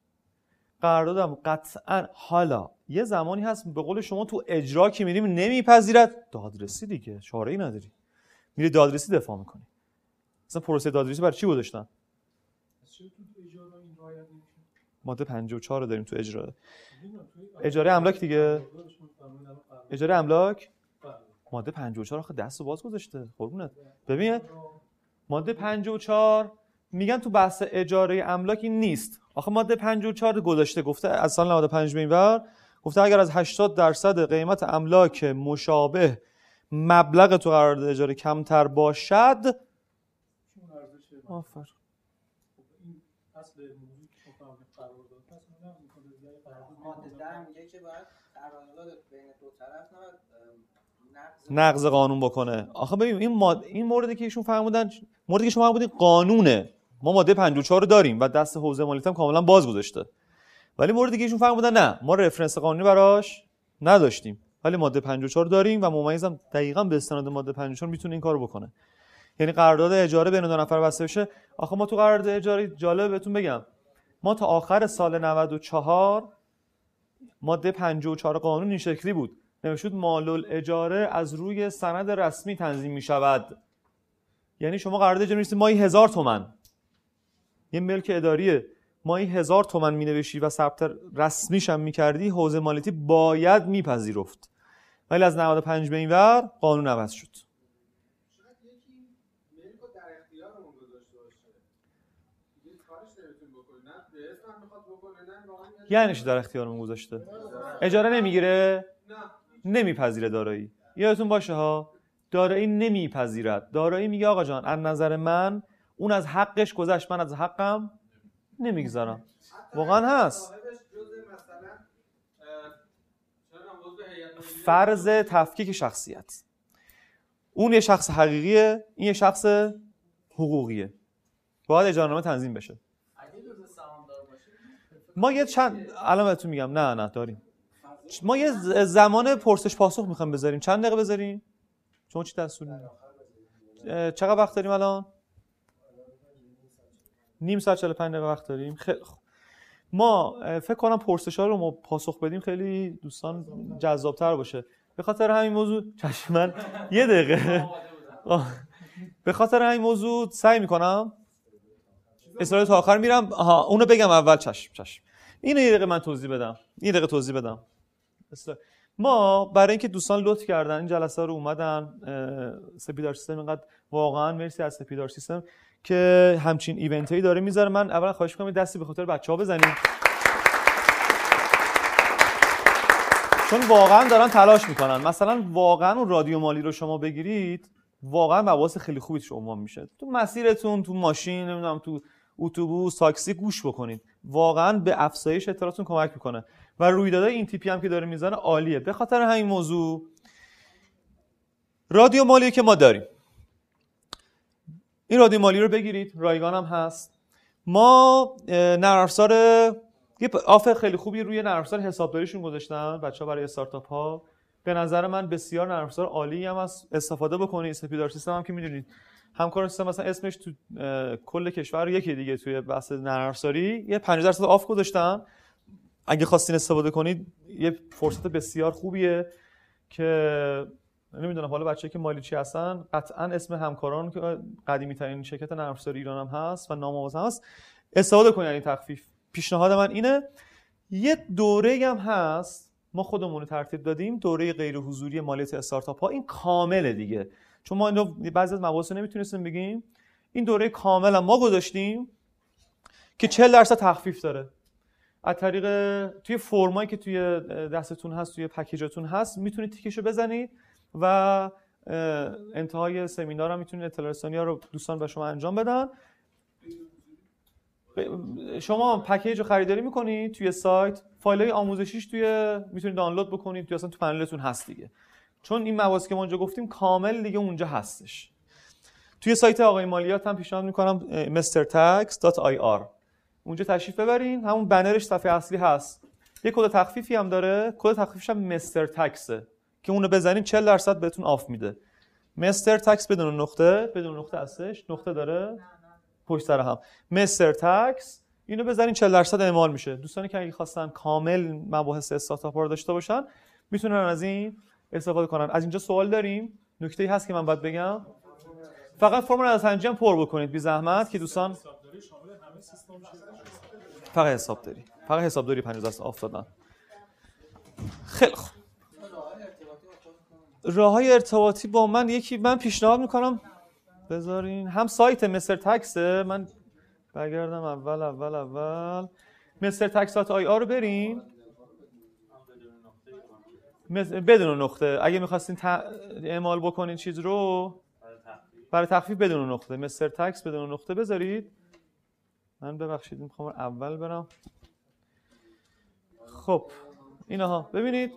قراردادم قطعا حالا. یه زمانی هست به قول شما تو اجرا که میریم نمیپذیرد. دادرسی دیگه. چاره ای نداری. میری دادرسی دفاع می‌کنی. مثلا پروسه دادرسی برای چی گذاشتن ماده 54 رو داریم تو اجرا. اجاره املاک دیگه. اجاره املاک؟ بله. ماده 54 آخه دست و باز گذاشته. قربونت. ببین ماده 54 میگن تو بحث اجاره املاک این نیست. آخه ماده 54 گذاشته گفته از سال 95 به گفته اگر از 80 درصد قیمت املاک مشابه مبلغ تو قرارداد اجاره کمتر باشد. آفر. نقض قانون بکنه. آخه ببین این ماد... این موردی که ایشون فرمودن موردی که شما فرمودین قانونه. ما ماده 54 رو داریم و دست حوزه مالیات هم کاملا باز گذاشته ولی موردی که ایشون فرمودن نه. ما رفرنس قانونی براش نداشتیم. ولی ماده 54 داریم و ممیز هم دقیقاً به استناد ماده 54 می‌تونه این کارو بکنه. یعنی قرارداد اجاره بین دو نفر بسته بشه. آخه ما تو قرارداد اجاره جالب بهتون بگم. ما تا آخر سال 94 ماده 54 قانون این شکلی بود. بود مال اجاره از روی سند رسمی تنظیم می شود یعنی شما قرارداد اجاره ماهی هزار تومن. یه ملک اداریه. ماهی هزار تومن می نوشی و ثبت رسمیش هم می کردی حوزه مالیاتی باید میپذیرفت. ولی از 95 به این ور قانون عوض شد. یعنی چی در اختیارمون گذاشته؟ اجاره نمی‌گیره؟ نمیپذیره دارایی. یادتون باشه ها دارایی نمیپذیرد. دارایی میگه آقا جان از نظر من اون از حقش گذشت من از حقم نمی‌گذارم واقعا هست. فرض تفکیک شخصیت. اون یه شخص حقیقیه این یه شخص حقوقیه. باید اجارنامه تنظیم بشه. ما یه چند الان بهتون میگم. نه نه داریم. ما یه زمان پرسش پاسخ می‌خوایم بذاریم. چند دقیقه بذاریم؟ شما چی دستور چقدر وقت داریم الان؟ نیم ساعت 45 دقیقه وقت داریم. خیلی خوب ما فکر کنم پرسش ها رو ما پاسخ بدیم خیلی دوستان جذابتر باشه. به خاطر همین موضوع چشم من یه دقیقه. به خاطر همین موضوع سعی می‌کنم. اصرار تا آخر میرم. آها اونو بگم اول. چشم چشم. اینو یه دقیقه من توضیح بدم. یه دقیقه توضیح بدم. ما برای اینکه دوستان لطف کردن این جلسه رو اومدن سپیدار سیستم اینقدر واقعا مرسی از سپیدار سیستم. که همچین ایونت هایی داره می‌ذاره. من اولا خواهش می‌کنم دستی به خاطر بچه ها بزنیم چون واقعا دارن تلاش می‌کنن. مثلا واقعا اون رادیو مالی رو شما بگیرید واقعا مباحث خیلی خوبی توش عنوان میشه. تو مسیرتون تو ماشین نمی‌دونم تو اتوبوس تاکسی گوش بکنید. واقعا به افزایش اطلاعاتتون کمک می‌کنه. و رویدادهای این تیپی هم که داره می‌زنه عالیه. به خاطر همین موضوع رادیو مالی که ما داریم. این رادیو مالی رو بگیرید. رایگان هم هست. ما افزار یه آفر خیلی خوبی روی نرم افزار حسابداریشون گذاشتن بچه برای استارتاپ ها به نظر من بسیار نرم افزار عالی هم از استفاده بکنید. سپیدار سیستم هم که می‌دونید. همکار سیستم مثلا اسمش تو کل کشور یکی دیگه توی بحث نرم افزاری یه 50 درصد آف گذاشتن. اگه خواستین استفاده کنید یه فرصت بسیار خوبیه که نمی‌دونم حالا بچه که مالی چی هستن قطعا اسم همکاران که قدیمی ترین شرکت نرم ایران هم هست و نام هست. استفاده کنید این تخفیف. پیشنهاد من اینه یه دوره هم هست ما خودمون ترتیب دادیم دوره غیر حضوری مالیات استارتاپ ها. این کامله دیگه. چون ما اینو بعضی از مباحث نمی‌تونستیم بگیم. این دوره کامل ما گذاشتیم که 40 درصد تخفیف داره. از طریق توی فرمایی که توی دستتون هست توی پکیجتون هست می‌تونید تیکشو بزنید. و انتهای سمینار هم می‌تونید اطلاع رسانی ها رو دوستان به شما انجام بدن. شما پکیج رو خریداری می‌کنید توی سایت. فایل های آموزشیش توی می‌تونید دانلود بکنید توی اصلا تو پنلتون هست دیگه. چون این مواضع که ما اونجا گفتیم کامل دیگه اونجا هستش. توی سایت آقای مالیات هم پیشنهاد می‌کنم mrtax.ir اونجا تشریف ببرین. همون بنرش صفحه اصلی هست. یه کد تخفیفی هم داره. کد تخفیفش هم Mister Tax ه که اونو بزنین 40 درصد بهتون off میده. Mister Tax بدون نقطه بدون نقطه هستش نقطه داره پشت سر هم. Mister Tax اینو بزنین 40 درصد اعمال میشه. دوستانی که اگه خواستن کامل مباحث استارتاپ رو داشته باشن می‌تونن از این استفاده کنن. از اینجا سوال داریم. نکته هست که من باید بگم. فقط فرم نظرسنجی هم پر بکنید بی زحمت که دوستان همه سیستم میشه فقط فقط حسابداری 50 درصد off دادن. خیلی خوب. راه های ارتباطی با من یکی من پیشنهاد می‌کنم بذارین. هم سایت Mister Tax ه من برگردم اول اول اول. Mister Tax ir رو برین. بدون نقطه. اگه می‌خواستین اعمال بکنین چیز رو برای تخفیف بدون نقطه. Mister Tax بدون نقطه بذارید. من ببخشید می‌خوام اول برم. خب اینها. ببینید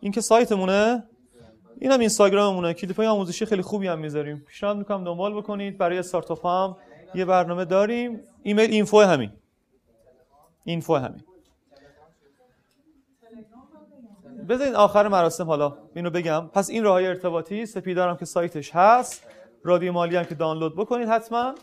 این که سایتمونه این هم اینستاگراممونه. کلیپ های آموزشی خیلی خوبی هم می‌ذاریم. پیشنهاد می‌کنم دنبال بکنید. برای استارتاپ هم یه برنامه داریم. ایمیل اینفو همین. اینفو همین. بذارید آخر مراسم حالا اینو بگم. پس این راه ارتباطی سپیدارم که سایتش هست. رادیو مالی هم که دانلود بکنید حتما.